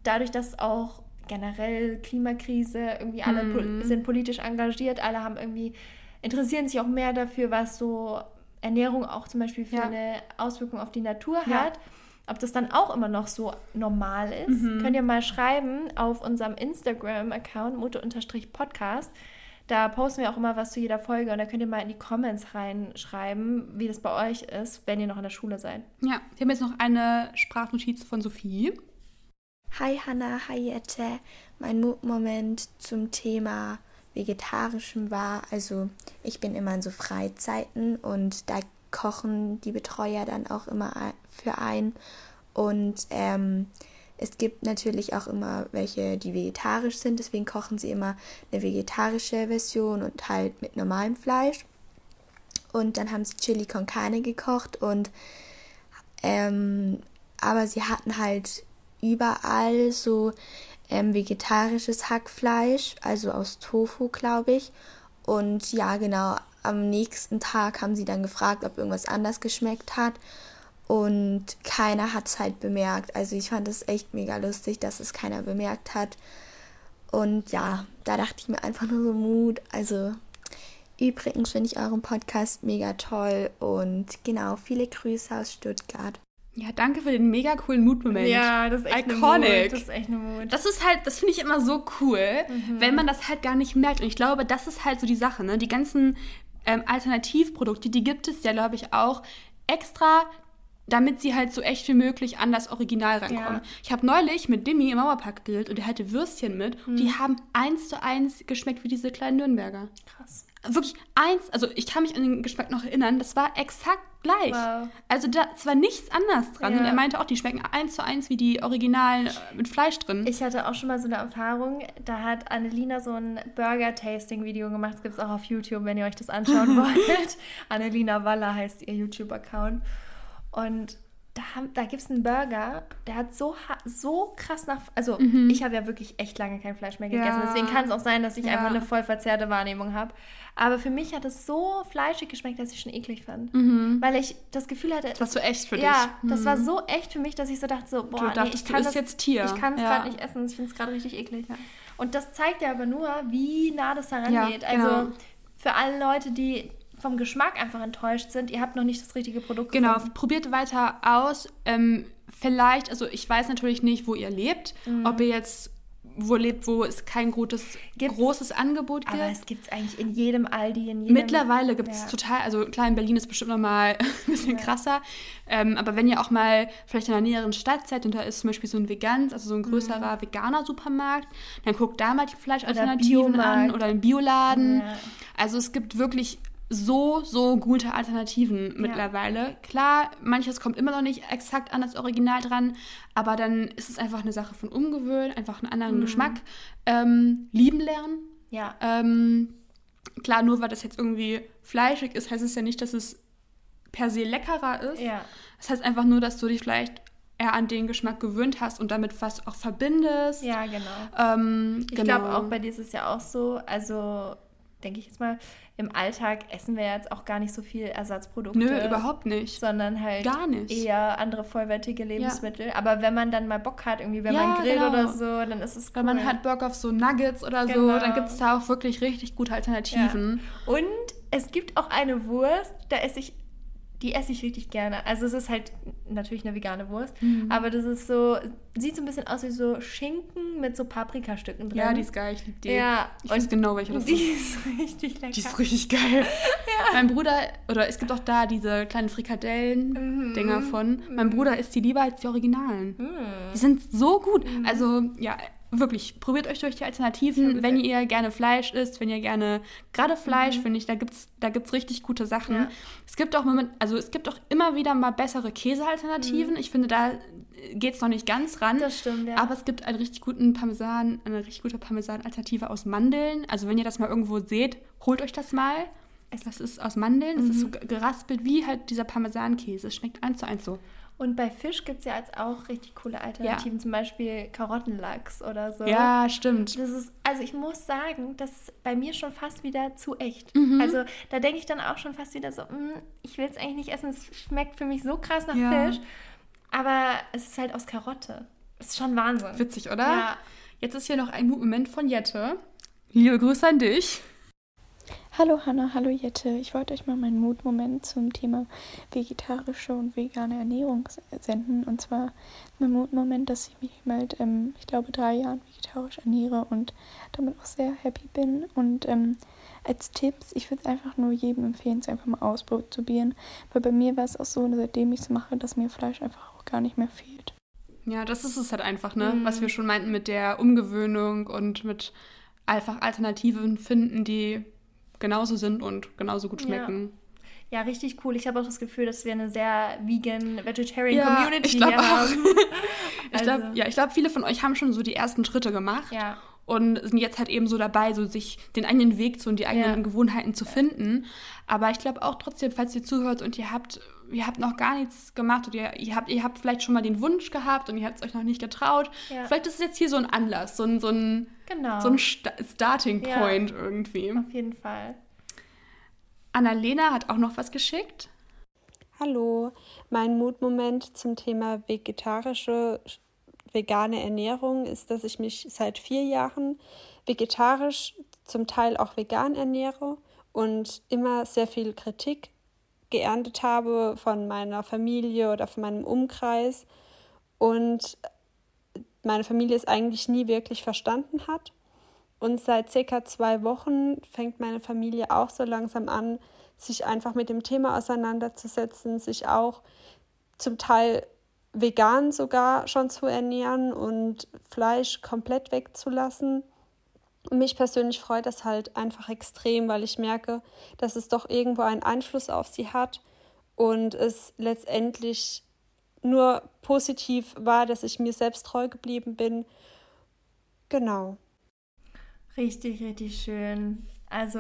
dadurch, dass auch generell Klimakrise, irgendwie alle mhm. sind politisch engagiert, alle haben irgendwie, interessieren sich auch mehr dafür, was so Ernährung auch zum Beispiel für ja. eine Auswirkung auf die Natur ja. hat. Ob das dann auch immer noch so normal ist, mhm. könnt ihr mal schreiben auf unserem Instagram-Account, mute-podcast. Da posten wir auch immer was zu jeder Folge und da könnt ihr mal in die Comments reinschreiben, wie das bei euch ist, wenn ihr noch in der Schule seid. Ja, wir haben jetzt noch eine Sprachnotiz von Sophie. Hi Hanna, hi Jette. Mein Mutmoment zum Thema Vegetarischem war, also ich bin immer in so Freizeiten und da kochen die Betreuer dann auch immer für ein. Und ähm, es gibt natürlich auch immer welche, die vegetarisch sind, deswegen kochen sie immer eine vegetarische Version und halt mit normalem Fleisch. Und dann haben sie Chili con Carne gekocht und ähm, aber sie hatten halt überall so ähm, vegetarisches Hackfleisch, also aus Tofu, glaube ich. Und ja, genau, am nächsten Tag haben sie dann gefragt, ob irgendwas anders geschmeckt hat. Und keiner hat es halt bemerkt. Also ich fand es echt mega lustig, dass es keiner bemerkt hat. Und ja, da dachte ich mir einfach nur so Mut. Also übrigens finde ich euren Podcast mega toll. Und genau, viele Grüße aus Stuttgart. Ja, danke für den mega coolen Mutmoment. Ja, das ist echt Iconic. Das ist echt eine Mut. Das ist halt, das finde ich immer so cool, mhm. wenn man das halt gar nicht merkt. Und ich glaube, das ist halt so die Sache, ne? Die ganzen ähm, Alternativprodukte, die gibt es ja, glaube ich, auch extra damit sie halt so echt wie möglich an das Original rankommen. Ja. Ich habe neulich mit Dimi im Mauerpark gegrillt und der hatte Würstchen mit. Mhm. Die haben eins zu eins geschmeckt wie diese kleinen Nürnberger. Krass wirklich eins, also ich kann mich an den Geschmack noch erinnern, das war exakt gleich. Wow. Also da war nichts anders dran. Ja. Und er meinte auch, die schmecken eins zu eins wie die Originalen äh, mit Fleisch drin. Ich hatte auch schon mal so eine Erfahrung, da hat Annelina so ein Burger-Tasting-Video gemacht. Das gibt es auch auf YouTube, wenn ihr euch das anschauen [LAUGHS] wollt. Annelina Waller heißt ihr YouTube-Account. Und da, da gibt es einen Burger, der hat so, so krass nach. Also, mhm. ich habe ja wirklich echt lange kein Fleisch mehr gegessen. Ja. Deswegen kann es auch sein, dass ich ja. einfach eine voll verzerrte Wahrnehmung habe. Aber für mich hat es so fleischig geschmeckt, dass ich schon eklig fand. Mhm. Weil ich das Gefühl hatte. Das war so echt für dich. Ja, mhm. das war so echt für mich, dass ich so dachte: so, boah, du dachtest, nee, ich kann du das, jetzt Tier. Ich kann es ja. gerade nicht essen. Ich finde es gerade richtig eklig. Und das zeigt ja aber nur, wie nah das daran geht. Also, genau. für alle Leute, die vom Geschmack einfach enttäuscht sind, ihr habt noch nicht das richtige Produkt genau, gefunden. Genau, probiert weiter aus. Ähm, vielleicht, also ich weiß natürlich nicht, wo ihr lebt, mhm. ob ihr jetzt wo lebt, wo es kein gutes, großes Angebot gibt. Aber es gibt es eigentlich in jedem Aldi, in jedem... Mittlerweile gibt es ja. total, also klar, in Berlin ist bestimmt nochmal [LAUGHS] ein bisschen ja. krasser, ähm, aber wenn ihr auch mal vielleicht in einer näheren Stadt seid und da ist zum Beispiel so ein Vegans, also so ein größerer mhm. veganer Supermarkt, dann guckt da mal die Fleischalternativen an oder einen Bioladen. Ja. Also es gibt wirklich so, so gute Alternativen mittlerweile. Ja. Klar, manches kommt immer noch nicht exakt an das Original dran, aber dann ist es einfach eine Sache von Umgewöhnen, einfach einen anderen mhm. Geschmack. Ähm, lieben lernen. Ja. Ähm, klar, nur weil das jetzt irgendwie fleischig ist, heißt es ja nicht, dass es per se leckerer ist. Ja. Das heißt einfach nur, dass du dich vielleicht eher an den Geschmack gewöhnt hast und damit was auch verbindest. Ja, genau. Ähm, ich genau. glaube auch bei dir ist es ja auch so, also denke ich jetzt mal, im Alltag essen wir jetzt auch gar nicht so viel Ersatzprodukte. Nö, überhaupt nicht. Sondern halt gar nicht. eher andere vollwertige Lebensmittel. Ja. Aber wenn man dann mal Bock hat, irgendwie wenn ja, man grillt genau. oder so, dann ist es cool. Wenn man hat Bock auf so Nuggets oder genau. so, dann gibt es da auch wirklich richtig gute Alternativen. Ja. Und es gibt auch eine Wurst, da esse ich die esse ich richtig gerne. Also es ist halt natürlich eine vegane Wurst, mhm. aber das ist so, sieht so ein bisschen aus wie so Schinken mit so Paprikastücken drin. Ja, die ist geil, ich liebe die. Ja. Ich weiß genau, welche das die ist. Die ist [LAUGHS] richtig lecker. Die ist richtig geil. [LAUGHS] ja. Mein Bruder, oder es gibt auch da diese kleinen Frikadellen-Dinger mhm. von. Mein Bruder isst die lieber als die Originalen. Mhm. Die sind so gut. Mhm. Also, ja, wirklich, probiert euch durch die Alternativen, wenn ihr gerne Fleisch isst, wenn ihr gerne, gerade Fleisch, mhm. finde ich, da gibt es da gibt's richtig gute Sachen. Ja. Es gibt auch Moment, also es gibt auch immer wieder mal bessere Käsealternativen. Mhm. Ich finde, da geht es noch nicht ganz ran. Das stimmt, ja. Aber es gibt einen richtig guten Parmesan, eine richtig gute Parmesan-Alternative aus Mandeln. Also wenn ihr das mal irgendwo seht, holt euch das mal. Das ist aus Mandeln, es mhm. ist so geraspelt wie halt dieser Parmesankäse. Es schmeckt eins zu eins so. Und bei Fisch gibt es ja jetzt auch richtig coole Alternativen, ja. zum Beispiel Karottenlachs oder so. Ja, stimmt. Das ist, also ich muss sagen, das ist bei mir schon fast wieder zu echt. Mhm. Also da denke ich dann auch schon fast wieder so, mm, ich will es eigentlich nicht essen, es schmeckt für mich so krass nach ja. Fisch. Aber es ist halt aus Karotte. Das ist schon Wahnsinn. Witzig, oder? Ja. Jetzt ist hier noch ein Moment von Jette. Liebe Grüße an dich. Hallo Hanna, hallo Jette. Ich wollte euch mal meinen Mutmoment zum Thema vegetarische und vegane Ernährung senden. Und zwar mein Mutmoment, dass ich mich mit, ähm, ich glaube, drei Jahren vegetarisch ernähre und damit auch sehr happy bin. Und ähm, als Tipps, ich würde es einfach nur jedem empfehlen, es einfach mal ausprobieren. Weil bei mir war es auch so, seitdem ich es mache, dass mir Fleisch einfach auch gar nicht mehr fehlt. Ja, das ist es halt einfach, ne? Mhm. Was wir schon meinten mit der Umgewöhnung und mit einfach Alternativen finden, die genauso sind und genauso gut schmecken. Ja. ja richtig cool. Ich habe auch das Gefühl, dass wir eine sehr vegan, vegetarian ja, Community ich hier haben. [LAUGHS] ich glaube, also. ja, ich glaube, viele von euch haben schon so die ersten Schritte gemacht. Ja. Und sind jetzt halt eben so dabei, so sich den eigenen Weg zu und die eigenen ja. Gewohnheiten zu finden. Aber ich glaube auch trotzdem, falls ihr zuhört und ihr habt, ihr habt noch gar nichts gemacht oder ihr, ihr, habt, ihr habt vielleicht schon mal den Wunsch gehabt und ihr habt es euch noch nicht getraut. Vielleicht ist es jetzt hier so ein Anlass, so ein, so ein Genau. So ein Sta Starting Point ja, irgendwie. Auf jeden Fall. Annalena hat auch noch was geschickt. Hallo, mein Mutmoment zum Thema vegetarische, vegane Ernährung ist, dass ich mich seit vier Jahren vegetarisch, zum Teil auch vegan ernähre und immer sehr viel Kritik geerntet habe von meiner Familie oder von meinem Umkreis und meine Familie es eigentlich nie wirklich verstanden hat. Und seit circa zwei Wochen fängt meine Familie auch so langsam an, sich einfach mit dem Thema auseinanderzusetzen, sich auch zum Teil vegan sogar schon zu ernähren und Fleisch komplett wegzulassen. Mich persönlich freut das halt einfach extrem, weil ich merke, dass es doch irgendwo einen Einfluss auf sie hat und es letztendlich nur positiv war, dass ich mir selbst treu geblieben bin. Genau. Richtig, richtig schön. Also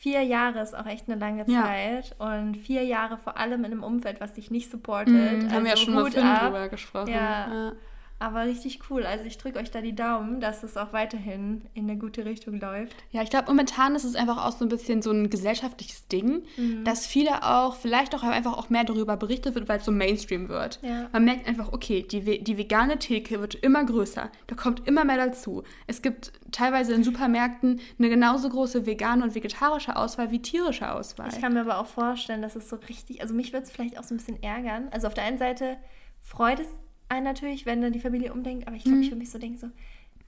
vier Jahre ist auch echt eine lange Zeit ja. und vier Jahre vor allem in einem Umfeld, was dich nicht supportet. Mhm, also haben wir ja schon mal Finn drüber gesprochen. Ja. ja. Aber richtig cool. Also ich drücke euch da die Daumen, dass es auch weiterhin in eine gute Richtung läuft. Ja, ich glaube, momentan ist es einfach auch so ein bisschen so ein gesellschaftliches Ding, mhm. dass viele auch, vielleicht auch einfach auch mehr darüber berichtet wird, weil es so Mainstream wird. Ja. Man merkt einfach, okay, die, die vegane Theke wird immer größer. Da kommt immer mehr dazu. Es gibt teilweise in Supermärkten eine genauso große vegane und vegetarische Auswahl wie tierische Auswahl. Ich kann mir aber auch vorstellen, dass es so richtig, also mich würde es vielleicht auch so ein bisschen ärgern. Also auf der einen Seite freut es natürlich, wenn dann die Familie umdenkt, aber ich glaube, mhm. ich würde mich so denken, so,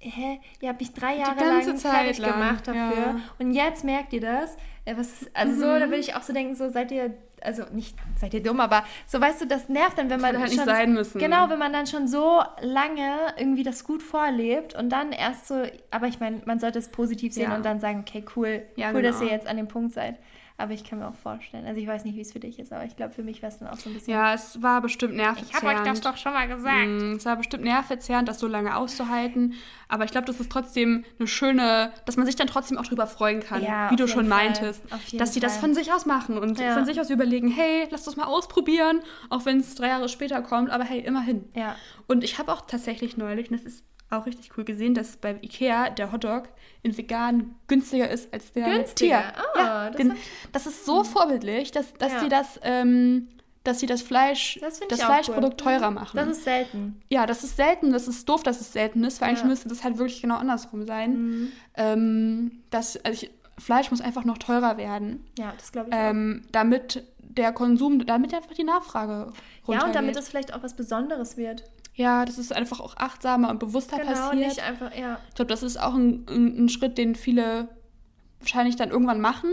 hä, ihr habt mich drei Jahre lang fertig lang. gemacht dafür ja. und jetzt merkt ihr das. Ist, also mhm. so, da würde ich auch so denken, so seid ihr, also nicht seid ihr dumm, aber so weißt du, das nervt dann, wenn man halt schon, sein müssen. Genau, wenn man dann schon so lange irgendwie das gut vorlebt und dann erst so, aber ich meine, man sollte es positiv sehen ja. und dann sagen, okay, cool, ja, cool, genau. dass ihr jetzt an dem Punkt seid. Aber ich kann mir auch vorstellen, also ich weiß nicht, wie es für dich ist, aber ich glaube, für mich wäre es dann auch so ein bisschen. Ja, es war bestimmt nervverzerrend. Ich habe euch das doch schon mal gesagt. Mm, es war bestimmt nervverzerrend, das so lange auszuhalten. Aber ich glaube, das ist trotzdem eine schöne, dass man sich dann trotzdem auch drüber freuen kann, ja, wie du schon Fall. meintest. Dass sie das von sich aus machen und ja. von sich aus überlegen, hey, lass das mal ausprobieren, auch wenn es drei Jahre später kommt, aber hey, immerhin. Ja. Und ich habe auch tatsächlich neulich, und das ist auch richtig cool gesehen, dass bei Ikea der Hotdog in vegan günstiger ist als der günstiger. Tier. Oh, ja, das, den, das, ist so vorbildlich, dass, dass ja. sie das, ähm, dass sie das Fleisch, das, das Fleischprodukt cool. teurer machen. Das ist selten. Ja, das ist selten. Das ist doof, dass es selten ist, weil ja. eigentlich müsste das halt wirklich genau andersrum sein. Mhm. Ähm, das, also ich, Fleisch muss einfach noch teurer werden. Ja, das glaube ich ähm, Damit der Konsum, damit einfach die Nachfrage runtergeht. Ja, und damit es vielleicht auch was Besonderes wird. Ja, das ist einfach auch achtsamer und bewusster genau, passiert. Nicht einfach, ja. Ich glaube, das ist auch ein, ein, ein, Schritt, den viele wahrscheinlich dann irgendwann machen,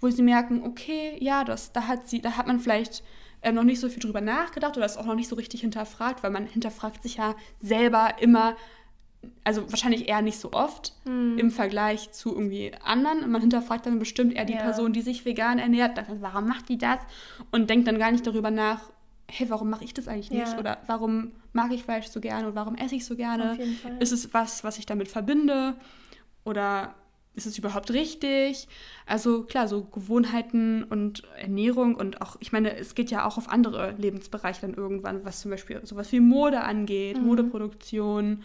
wo sie merken, okay, ja, das, da hat sie, da hat man vielleicht äh, noch nicht so viel drüber nachgedacht oder ist auch noch nicht so richtig hinterfragt, weil man hinterfragt sich ja selber immer also wahrscheinlich eher nicht so oft mhm. im Vergleich zu irgendwie anderen. Und man hinterfragt dann bestimmt eher die ja. Person, die sich vegan ernährt, heißt, warum macht die das? Und denkt dann gar nicht darüber nach, hey, warum mache ich das eigentlich nicht? Ja. Oder warum mag ich Fleisch so gerne? Oder warum esse ich so gerne? Ist es was, was ich damit verbinde? Oder ist es überhaupt richtig? Also klar, so Gewohnheiten und Ernährung und auch, ich meine, es geht ja auch auf andere Lebensbereiche dann irgendwann, was zum Beispiel sowas wie Mode angeht, mhm. Modeproduktion,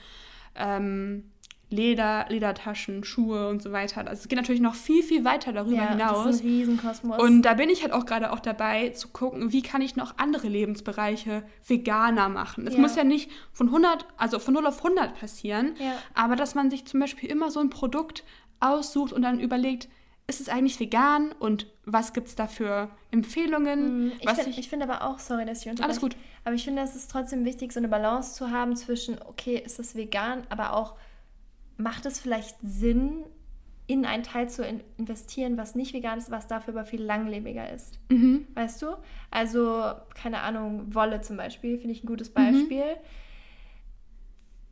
ähm, Leder, Ledertaschen, Schuhe und so weiter. Also es geht natürlich noch viel, viel weiter darüber ja, hinaus. Das ist ein Riesenkosmos. Und da bin ich halt auch gerade auch dabei zu gucken, wie kann ich noch andere Lebensbereiche veganer machen. Es ja. muss ja nicht von 100, also von 0 auf 100 passieren, ja. aber dass man sich zum Beispiel immer so ein Produkt aussucht und dann überlegt, ist es eigentlich vegan und was gibt es da für Empfehlungen? Mm, ich finde find aber auch, sorry, dass ich unterbreche. Alles gut. Aber ich finde, es ist trotzdem wichtig, so eine Balance zu haben zwischen, okay, ist es vegan, aber auch, macht es vielleicht Sinn, in einen Teil zu investieren, was nicht vegan ist, was dafür aber viel langlebiger ist. Mhm. Weißt du? Also, keine Ahnung, Wolle zum Beispiel, finde ich ein gutes Beispiel. Mhm.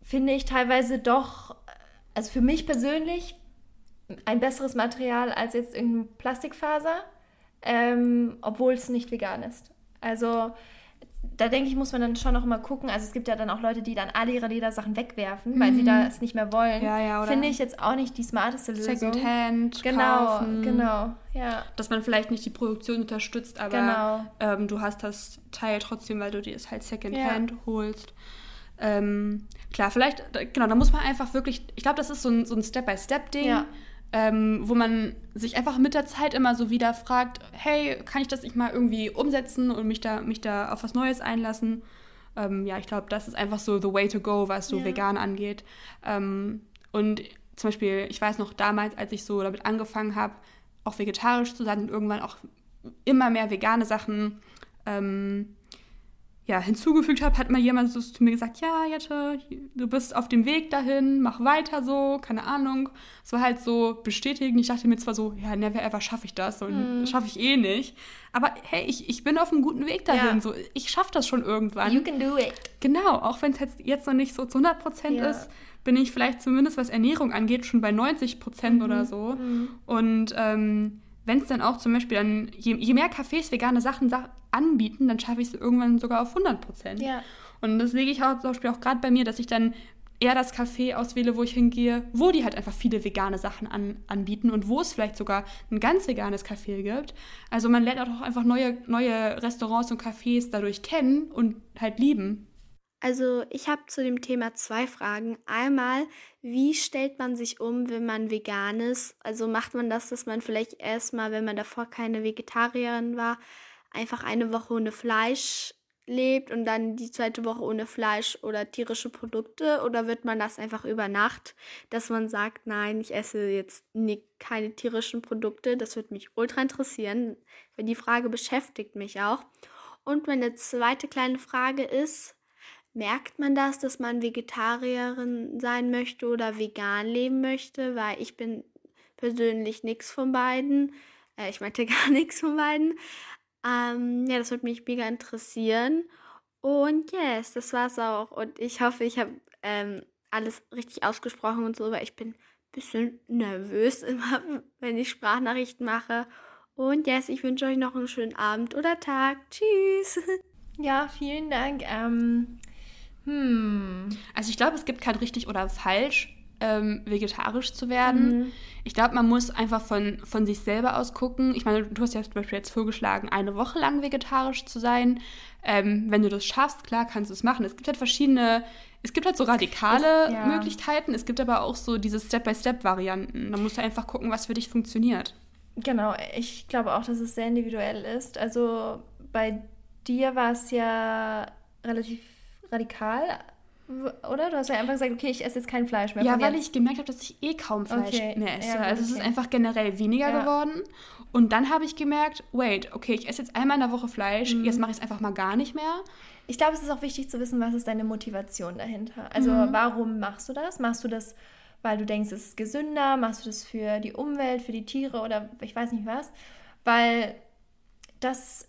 Finde ich teilweise doch, also für mich persönlich ein besseres Material als jetzt irgendein Plastikfaser, ähm, obwohl es nicht vegan ist. Also da denke ich, muss man dann schon noch mal gucken. Also es gibt ja dann auch Leute, die dann alle ihre Ledersachen wegwerfen, mhm. weil sie mhm. das nicht mehr wollen. Ja, ja, Finde ich jetzt auch nicht die smarteste Lösung. Secondhand genau, kaufen. Genau, ja. Dass man vielleicht nicht die Produktion unterstützt, aber genau. ähm, du hast das Teil trotzdem, weil du dir es halt Secondhand ja. holst. Ähm, klar, vielleicht, genau, da muss man einfach wirklich, ich glaube, das ist so ein, so ein Step-by-Step-Ding. Ja ähm, wo man sich einfach mit der Zeit immer so wieder fragt, hey, kann ich das nicht mal irgendwie umsetzen und mich da, mich da auf was Neues einlassen? Ähm, ja, ich glaube, das ist einfach so the way to go, was so ja. vegan angeht. Ähm, und zum Beispiel, ich weiß noch damals, als ich so damit angefangen habe, auch vegetarisch zu sein und irgendwann auch immer mehr vegane Sachen ähm, ja, hinzugefügt habe, hat mal jemand so zu mir gesagt, ja, Jette, du bist auf dem Weg dahin, mach weiter so, keine Ahnung. Es war halt so bestätigend. Ich dachte mir zwar so, ja, never ever schaffe ich das und mm. schaffe ich eh nicht. Aber hey, ich, ich bin auf einem guten Weg dahin. Ja. So, ich schaffe das schon irgendwann. You can do it. Genau, auch wenn es jetzt, jetzt noch nicht so zu 100 Prozent ja. ist, bin ich vielleicht zumindest, was Ernährung angeht, schon bei 90 Prozent mhm. oder so. Mhm. Und ähm, wenn es dann auch zum Beispiel dann, je, je mehr Cafés vegane Sachen sa anbieten, dann schaffe ich es irgendwann sogar auf 100 Prozent. Ja. Und das lege ich auch zum Beispiel auch gerade bei mir, dass ich dann eher das Café auswähle, wo ich hingehe, wo die halt einfach viele vegane Sachen an, anbieten und wo es vielleicht sogar ein ganz veganes Café gibt. Also man lernt auch einfach neue, neue Restaurants und Cafés dadurch kennen und halt lieben. Also ich habe zu dem Thema zwei Fragen. Einmal, wie stellt man sich um, wenn man vegan ist? Also macht man das, dass man vielleicht erstmal, wenn man davor keine Vegetarierin war, einfach eine Woche ohne Fleisch lebt und dann die zweite Woche ohne Fleisch oder tierische Produkte? Oder wird man das einfach über Nacht, dass man sagt, nein, ich esse jetzt nie, keine tierischen Produkte? Das würde mich ultra interessieren, weil die Frage beschäftigt mich auch. Und meine zweite kleine Frage ist, Merkt man das, dass man Vegetarierin sein möchte oder vegan leben möchte? Weil ich bin persönlich nichts von beiden. Äh, ich meinte [LAUGHS] gar nichts von beiden. Ähm, ja, das würde mich mega interessieren. Und yes, das war's auch. Und ich hoffe, ich habe ähm, alles richtig ausgesprochen und so, weil ich bin ein bisschen nervös [LAUGHS] immer, wenn ich Sprachnachrichten mache. Und yes, ich wünsche euch noch einen schönen Abend oder Tag. Tschüss. [LAUGHS] Ja, vielen Dank. Ähm, hm. Also ich glaube, es gibt kein richtig oder falsch, ähm, vegetarisch zu werden. Mhm. Ich glaube, man muss einfach von, von sich selber aus gucken. Ich meine, du hast ja zum Beispiel jetzt vorgeschlagen, eine Woche lang vegetarisch zu sein. Ähm, wenn du das schaffst, klar, kannst du es machen. Es gibt halt verschiedene, es gibt halt so radikale ich, ja. Möglichkeiten, es gibt aber auch so diese Step-by-Step-Varianten. Da musst du einfach gucken, was für dich funktioniert. Genau, ich glaube auch, dass es sehr individuell ist. Also bei dir war es ja relativ radikal, oder? Du hast ja einfach gesagt, okay, ich esse jetzt kein Fleisch mehr. Ja, weil jetzt. ich gemerkt habe, dass ich eh kaum Fleisch okay. mehr esse. Ja, also okay. es ist einfach generell weniger ja. geworden. Und dann habe ich gemerkt, wait, okay, ich esse jetzt einmal in der Woche Fleisch, mhm. jetzt mache ich es einfach mal gar nicht mehr. Ich glaube, es ist auch wichtig zu wissen, was ist deine Motivation dahinter. Also mhm. warum machst du das? Machst du das, weil du denkst, es ist gesünder? Machst du das für die Umwelt, für die Tiere oder ich weiß nicht was? Weil das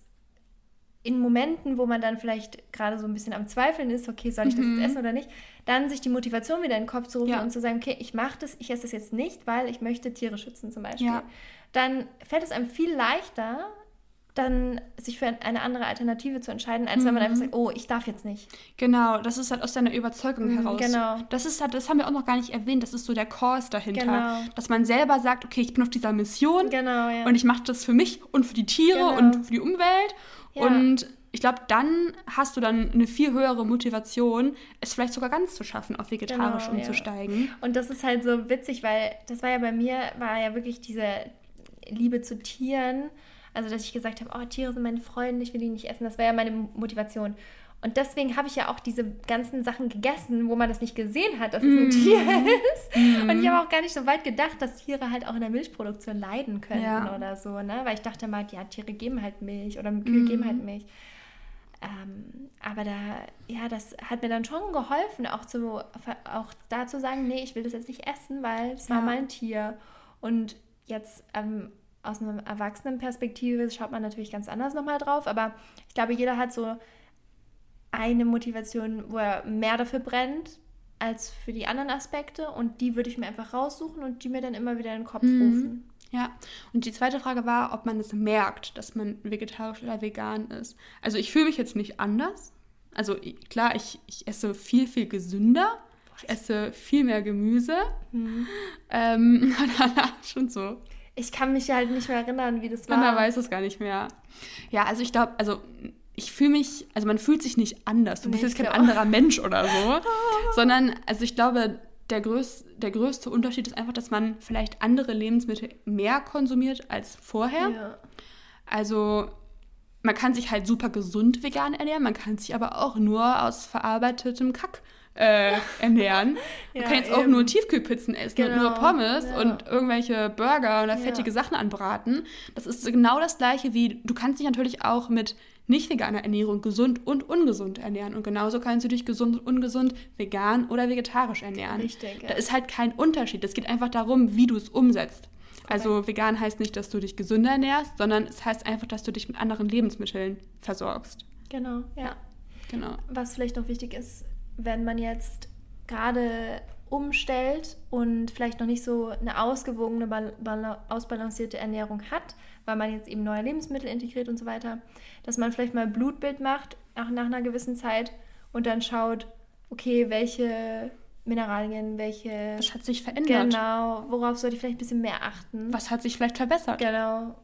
in Momenten, wo man dann vielleicht gerade so ein bisschen am Zweifeln ist, okay, soll ich das mhm. jetzt essen oder nicht, dann sich die Motivation wieder in den Kopf zu rufen ja. und zu sagen, okay, ich mache das, ich esse das jetzt nicht, weil ich möchte Tiere schützen zum Beispiel. Ja. Dann fällt es einem viel leichter, dann sich für eine andere Alternative zu entscheiden, als mhm. wenn man einfach mhm. sagt, oh, ich darf jetzt nicht. Genau, das ist halt aus deiner Überzeugung mhm, heraus. Genau. Das ist halt, das haben wir auch noch gar nicht erwähnt, das ist so der Kurs dahinter. Genau. Dass man selber sagt, okay, ich bin auf dieser Mission genau, ja. und ich mache das für mich und für die Tiere genau. und für die Umwelt. Ja. Und ich glaube, dann hast du dann eine viel höhere Motivation, es vielleicht sogar ganz zu schaffen, auf vegetarisch genau, umzusteigen. Ja. Und das ist halt so witzig, weil das war ja bei mir, war ja wirklich diese Liebe zu Tieren also, dass ich gesagt habe, oh, Tiere sind meine Freunde, ich will die nicht essen. Das war ja meine Motivation. Und deswegen habe ich ja auch diese ganzen Sachen gegessen, wo man das nicht gesehen hat, dass es ein mm. Tier [LAUGHS] ist. Mm. Und ich habe auch gar nicht so weit gedacht, dass Tiere halt auch in der Milchproduktion leiden können ja. oder so, ne? Weil ich dachte mal, ja, Tiere geben halt Milch oder Kühe mm. geben halt Milch. Ähm, aber da, ja, das hat mir dann schon geholfen, auch, zu, auch da zu sagen, nee, ich will das jetzt nicht essen, weil es ja. war mal ein Tier. Und jetzt ähm, aus einer Erwachsenenperspektive schaut man natürlich ganz anders nochmal drauf, aber ich glaube, jeder hat so eine Motivation, wo er mehr dafür brennt als für die anderen Aspekte und die würde ich mir einfach raussuchen und die mir dann immer wieder in den Kopf mhm. rufen. Ja, und die zweite Frage war, ob man es merkt, dass man vegetarisch oder vegan ist. Also ich fühle mich jetzt nicht anders. Also klar, ich, ich esse viel, viel gesünder. Ich esse viel mehr Gemüse. Mhm. Ähm, [LAUGHS] schon so. Ich kann mich halt nicht mehr erinnern, wie das war. Anna weiß es gar nicht mehr. Ja, also ich glaube, also ich fühle mich, also man fühlt sich nicht anders. Du nee, bist jetzt kein anderer Mensch oder so, [LAUGHS] sondern, also ich glaube, der, größ, der größte Unterschied ist einfach, dass man vielleicht andere Lebensmittel mehr konsumiert als vorher. Ja. Also man kann sich halt super gesund vegan ernähren, man kann sich aber auch nur aus verarbeitetem Kack äh, [LAUGHS] ernähren. ja, du kannst eben. auch nur Tiefkühlpizzen essen genau. und nur genau, Pommes ja. und irgendwelche Burger oder fettige. Sachen anbraten. Das ist genau das gleiche wie, du kannst dich natürlich auch mit nicht veganer Ernährung gesund und ungesund ernähren. Und genauso kannst du dich gesund und ungesund vegan oder vegetarisch ernähren. Richtig. Ja. Da ist halt kein Unterschied. Es geht einfach darum, wie du es umsetzt. Also vegan heißt nicht, dass du dich gesünder ernährst, sondern es heißt einfach, dass du dich mit anderen Lebensmitteln versorgst. Genau, ja. Genau. Was vielleicht noch wichtig ist, wenn man jetzt gerade umstellt und vielleicht noch nicht so eine ausgewogene, ausbalancierte Ernährung hat, weil man jetzt eben neue Lebensmittel integriert und so weiter, dass man vielleicht mal Blutbild macht, auch nach einer gewissen Zeit und dann schaut, okay, welche Mineralien, welche. Was hat sich verändert? Genau, worauf sollte ich vielleicht ein bisschen mehr achten? Was hat sich vielleicht verbessert? Genau.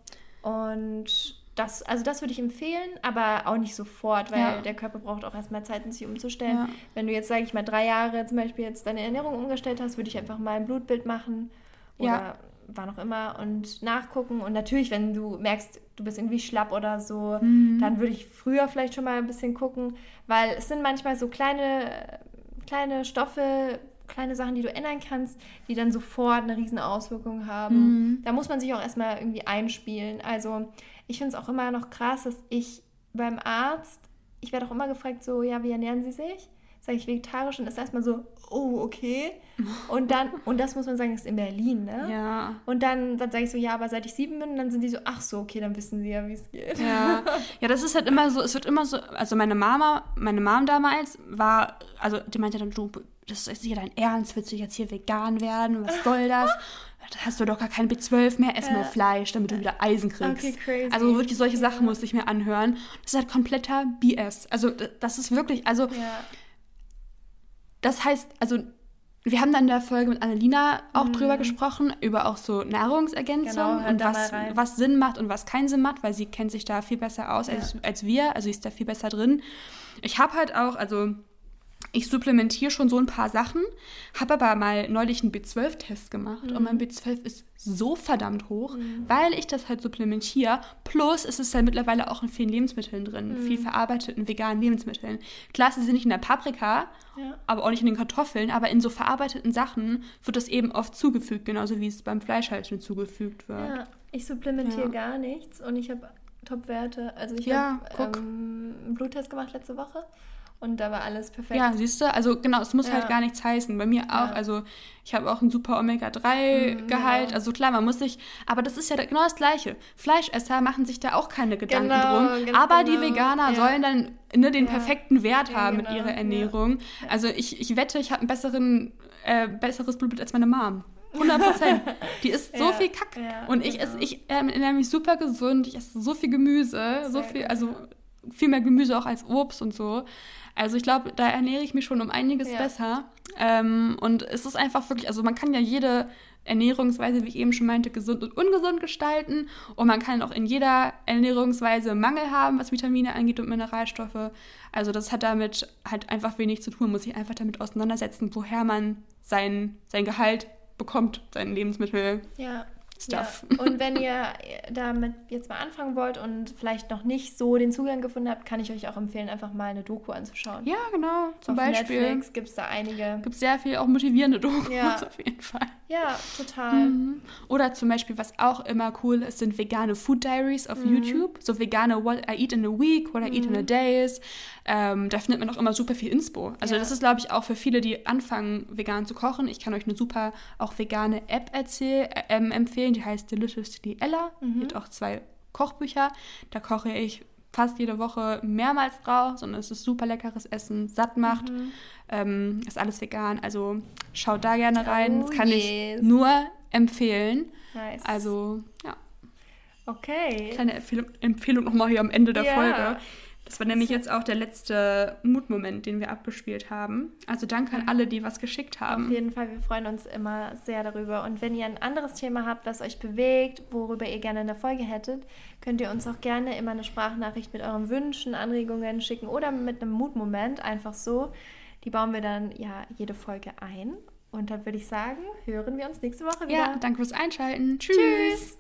Und das, also das würde ich empfehlen, aber auch nicht sofort, weil ja. der Körper braucht auch erstmal Zeit, sich umzustellen. Ja. Wenn du jetzt, sage ich mal, drei Jahre zum Beispiel jetzt deine Ernährung umgestellt hast, würde ich einfach mal ein Blutbild machen oder ja. War noch immer und nachgucken. Und natürlich, wenn du merkst, du bist irgendwie schlapp oder so, mhm. dann würde ich früher vielleicht schon mal ein bisschen gucken, weil es sind manchmal so kleine, kleine Stoffe, kleine Sachen, die du ändern kannst, die dann sofort eine riesen Auswirkung haben. Mhm. Da muss man sich auch erstmal irgendwie einspielen. Also ich finde es auch immer noch krass, dass ich beim Arzt, ich werde auch immer gefragt, so, ja, wie ernähren Sie sich? Sage ich vegetarisch und ist erstmal so, oh, okay. [LAUGHS] Und dann, und das muss man sagen, ist in Berlin, ne? Ja. Und dann, dann sage ich so, ja, aber seit ich sieben bin, dann sind die so, ach so, okay, dann wissen sie ja, wie es geht. Ja. ja, das ist halt immer so, es wird immer so, also meine Mama, meine Mom damals war, also die meinte dann, du, das ist hier dein Ernst, willst du jetzt hier vegan werden? Was soll das? [LAUGHS] da hast du doch gar kein B12 mehr, ess ja. nur Fleisch, damit du wieder Eisen kriegst. Okay, crazy. Also wirklich solche Sachen musste ich mir anhören. Das ist halt kompletter BS. Also das ist wirklich, also ja. Das heißt, also wir haben dann in der Folge mit Annelina auch mhm. drüber gesprochen, über auch so Nahrungsergänzung genau, und was, was Sinn macht und was keinen Sinn macht, weil sie kennt sich da viel besser aus ja. als, als wir, also sie ist da viel besser drin. Ich habe halt auch, also ich supplementiere schon so ein paar Sachen, habe aber mal neulich einen B12-Test gemacht mhm. und mein B12 ist so verdammt hoch, mhm. weil ich das halt supplementiere. Plus ist es ja mittlerweile auch in vielen Lebensmitteln drin, mhm. viel verarbeiteten veganen Lebensmitteln. Klar, sie sind nicht in der Paprika, ja. aber auch nicht in den Kartoffeln, aber in so verarbeiteten Sachen wird das eben oft zugefügt, genauso wie es beim Fleisch halt schon zugefügt wird. Ja, ich supplementiere ja. gar nichts und ich habe Top-Werte. Also ich ja, habe ähm, einen Bluttest gemacht letzte Woche Und da war alles perfekt. Ja, siehst du? Also genau, es muss ja. halt gar nichts heißen. Bei mir auch. Ja. Also ich habe auch ein super Omega-3-Gehalt. Mhm, also klar, man muss sich. Aber das ist ja genau das Gleiche. Fleischesser machen sich da auch keine Gedanken genau, drum. Aber genau. die Veganer ja. sollen dann ne, den perfekten Wert haben genau. mit ihrer Ernährung. Also ich, ich wette, ich habe ein besseren, äh, besseres Blutbild als meine Mom. 100 Prozent. [LAUGHS] Die isst so viel Kack. und ich, genau. esse, ich äh, ernähre mich super gesund. Ich esse so viel Gemüse. Sehr so viel, also viel mehr Gemüse auch als Obst und so. Also ich glaube, da ernähre ich mich schon um einiges ja. besser. Ähm, und es ist einfach wirklich, also man kann ja jede Ernährungsweise, wie ich eben schon meinte, gesund und ungesund gestalten. Und man kann auch in jeder Ernährungsweise Mangel haben, was Vitamine angeht und Mineralstoffe. Also das hat damit halt einfach wenig zu tun. Man muss sich einfach damit auseinandersetzen, woher man sein, sein Gehalt bekommt, sein Lebensmittel. Ja. Stuff. Ja. [LAUGHS] Und wenn ihr damit jetzt mal anfangen wollt und vielleicht noch nicht so den Zugang gefunden habt, kann ich euch auch empfehlen, einfach mal eine Doku anzuschauen. Ja, genau. Zum auf Beispiel. Netflix gibt es da einige. Gibt sehr viel auch motivierende Dokus ja. [LAUGHS] auf jeden Fall. Ja, total. Mhm. Oder zum Beispiel, was auch immer cool ist, sind vegane Food Diaries auf mhm. YouTube. So vegane What I Eat in a Week, What I Eat in a mhm. Days. Ähm, da findet man auch immer super viel Inspo. Also ja. das ist, glaube ich, auch für viele, die anfangen, vegan zu kochen. Ich kann euch eine super auch vegane App erzähl, äh, ähm, empfehlen, die heißt Deliciously Ella. Mhm. Die hat auch zwei Kochbücher. Da koche ich fast jede Woche mehrmals draus und es ist super leckeres Essen, satt macht, mhm. ähm, ist alles vegan. Also schaut da gerne rein. Oh, das kann yes. ich nur empfehlen. Nice. Also, ja. Okay. Kleine Empfehlung, Empfehlung nochmal hier am Ende der yeah. Folge. Das war nämlich jetzt auch der letzte Mutmoment, den wir abgespielt haben. Also danke an alle, die was geschickt haben. Auf jeden Fall, wir freuen uns immer sehr darüber. Und wenn ihr ein anderes Thema habt, was euch bewegt, worüber ihr gerne eine Folge hättet, könnt ihr uns auch gerne immer eine Sprachnachricht mit euren Wünschen, Anregungen schicken oder mit einem Mutmoment, einfach so. Die bauen wir dann ja jede Folge ein. Und dann würde ich sagen, hören wir uns nächste Woche wieder. Ja, danke fürs Einschalten. Tschüss. Tschüss.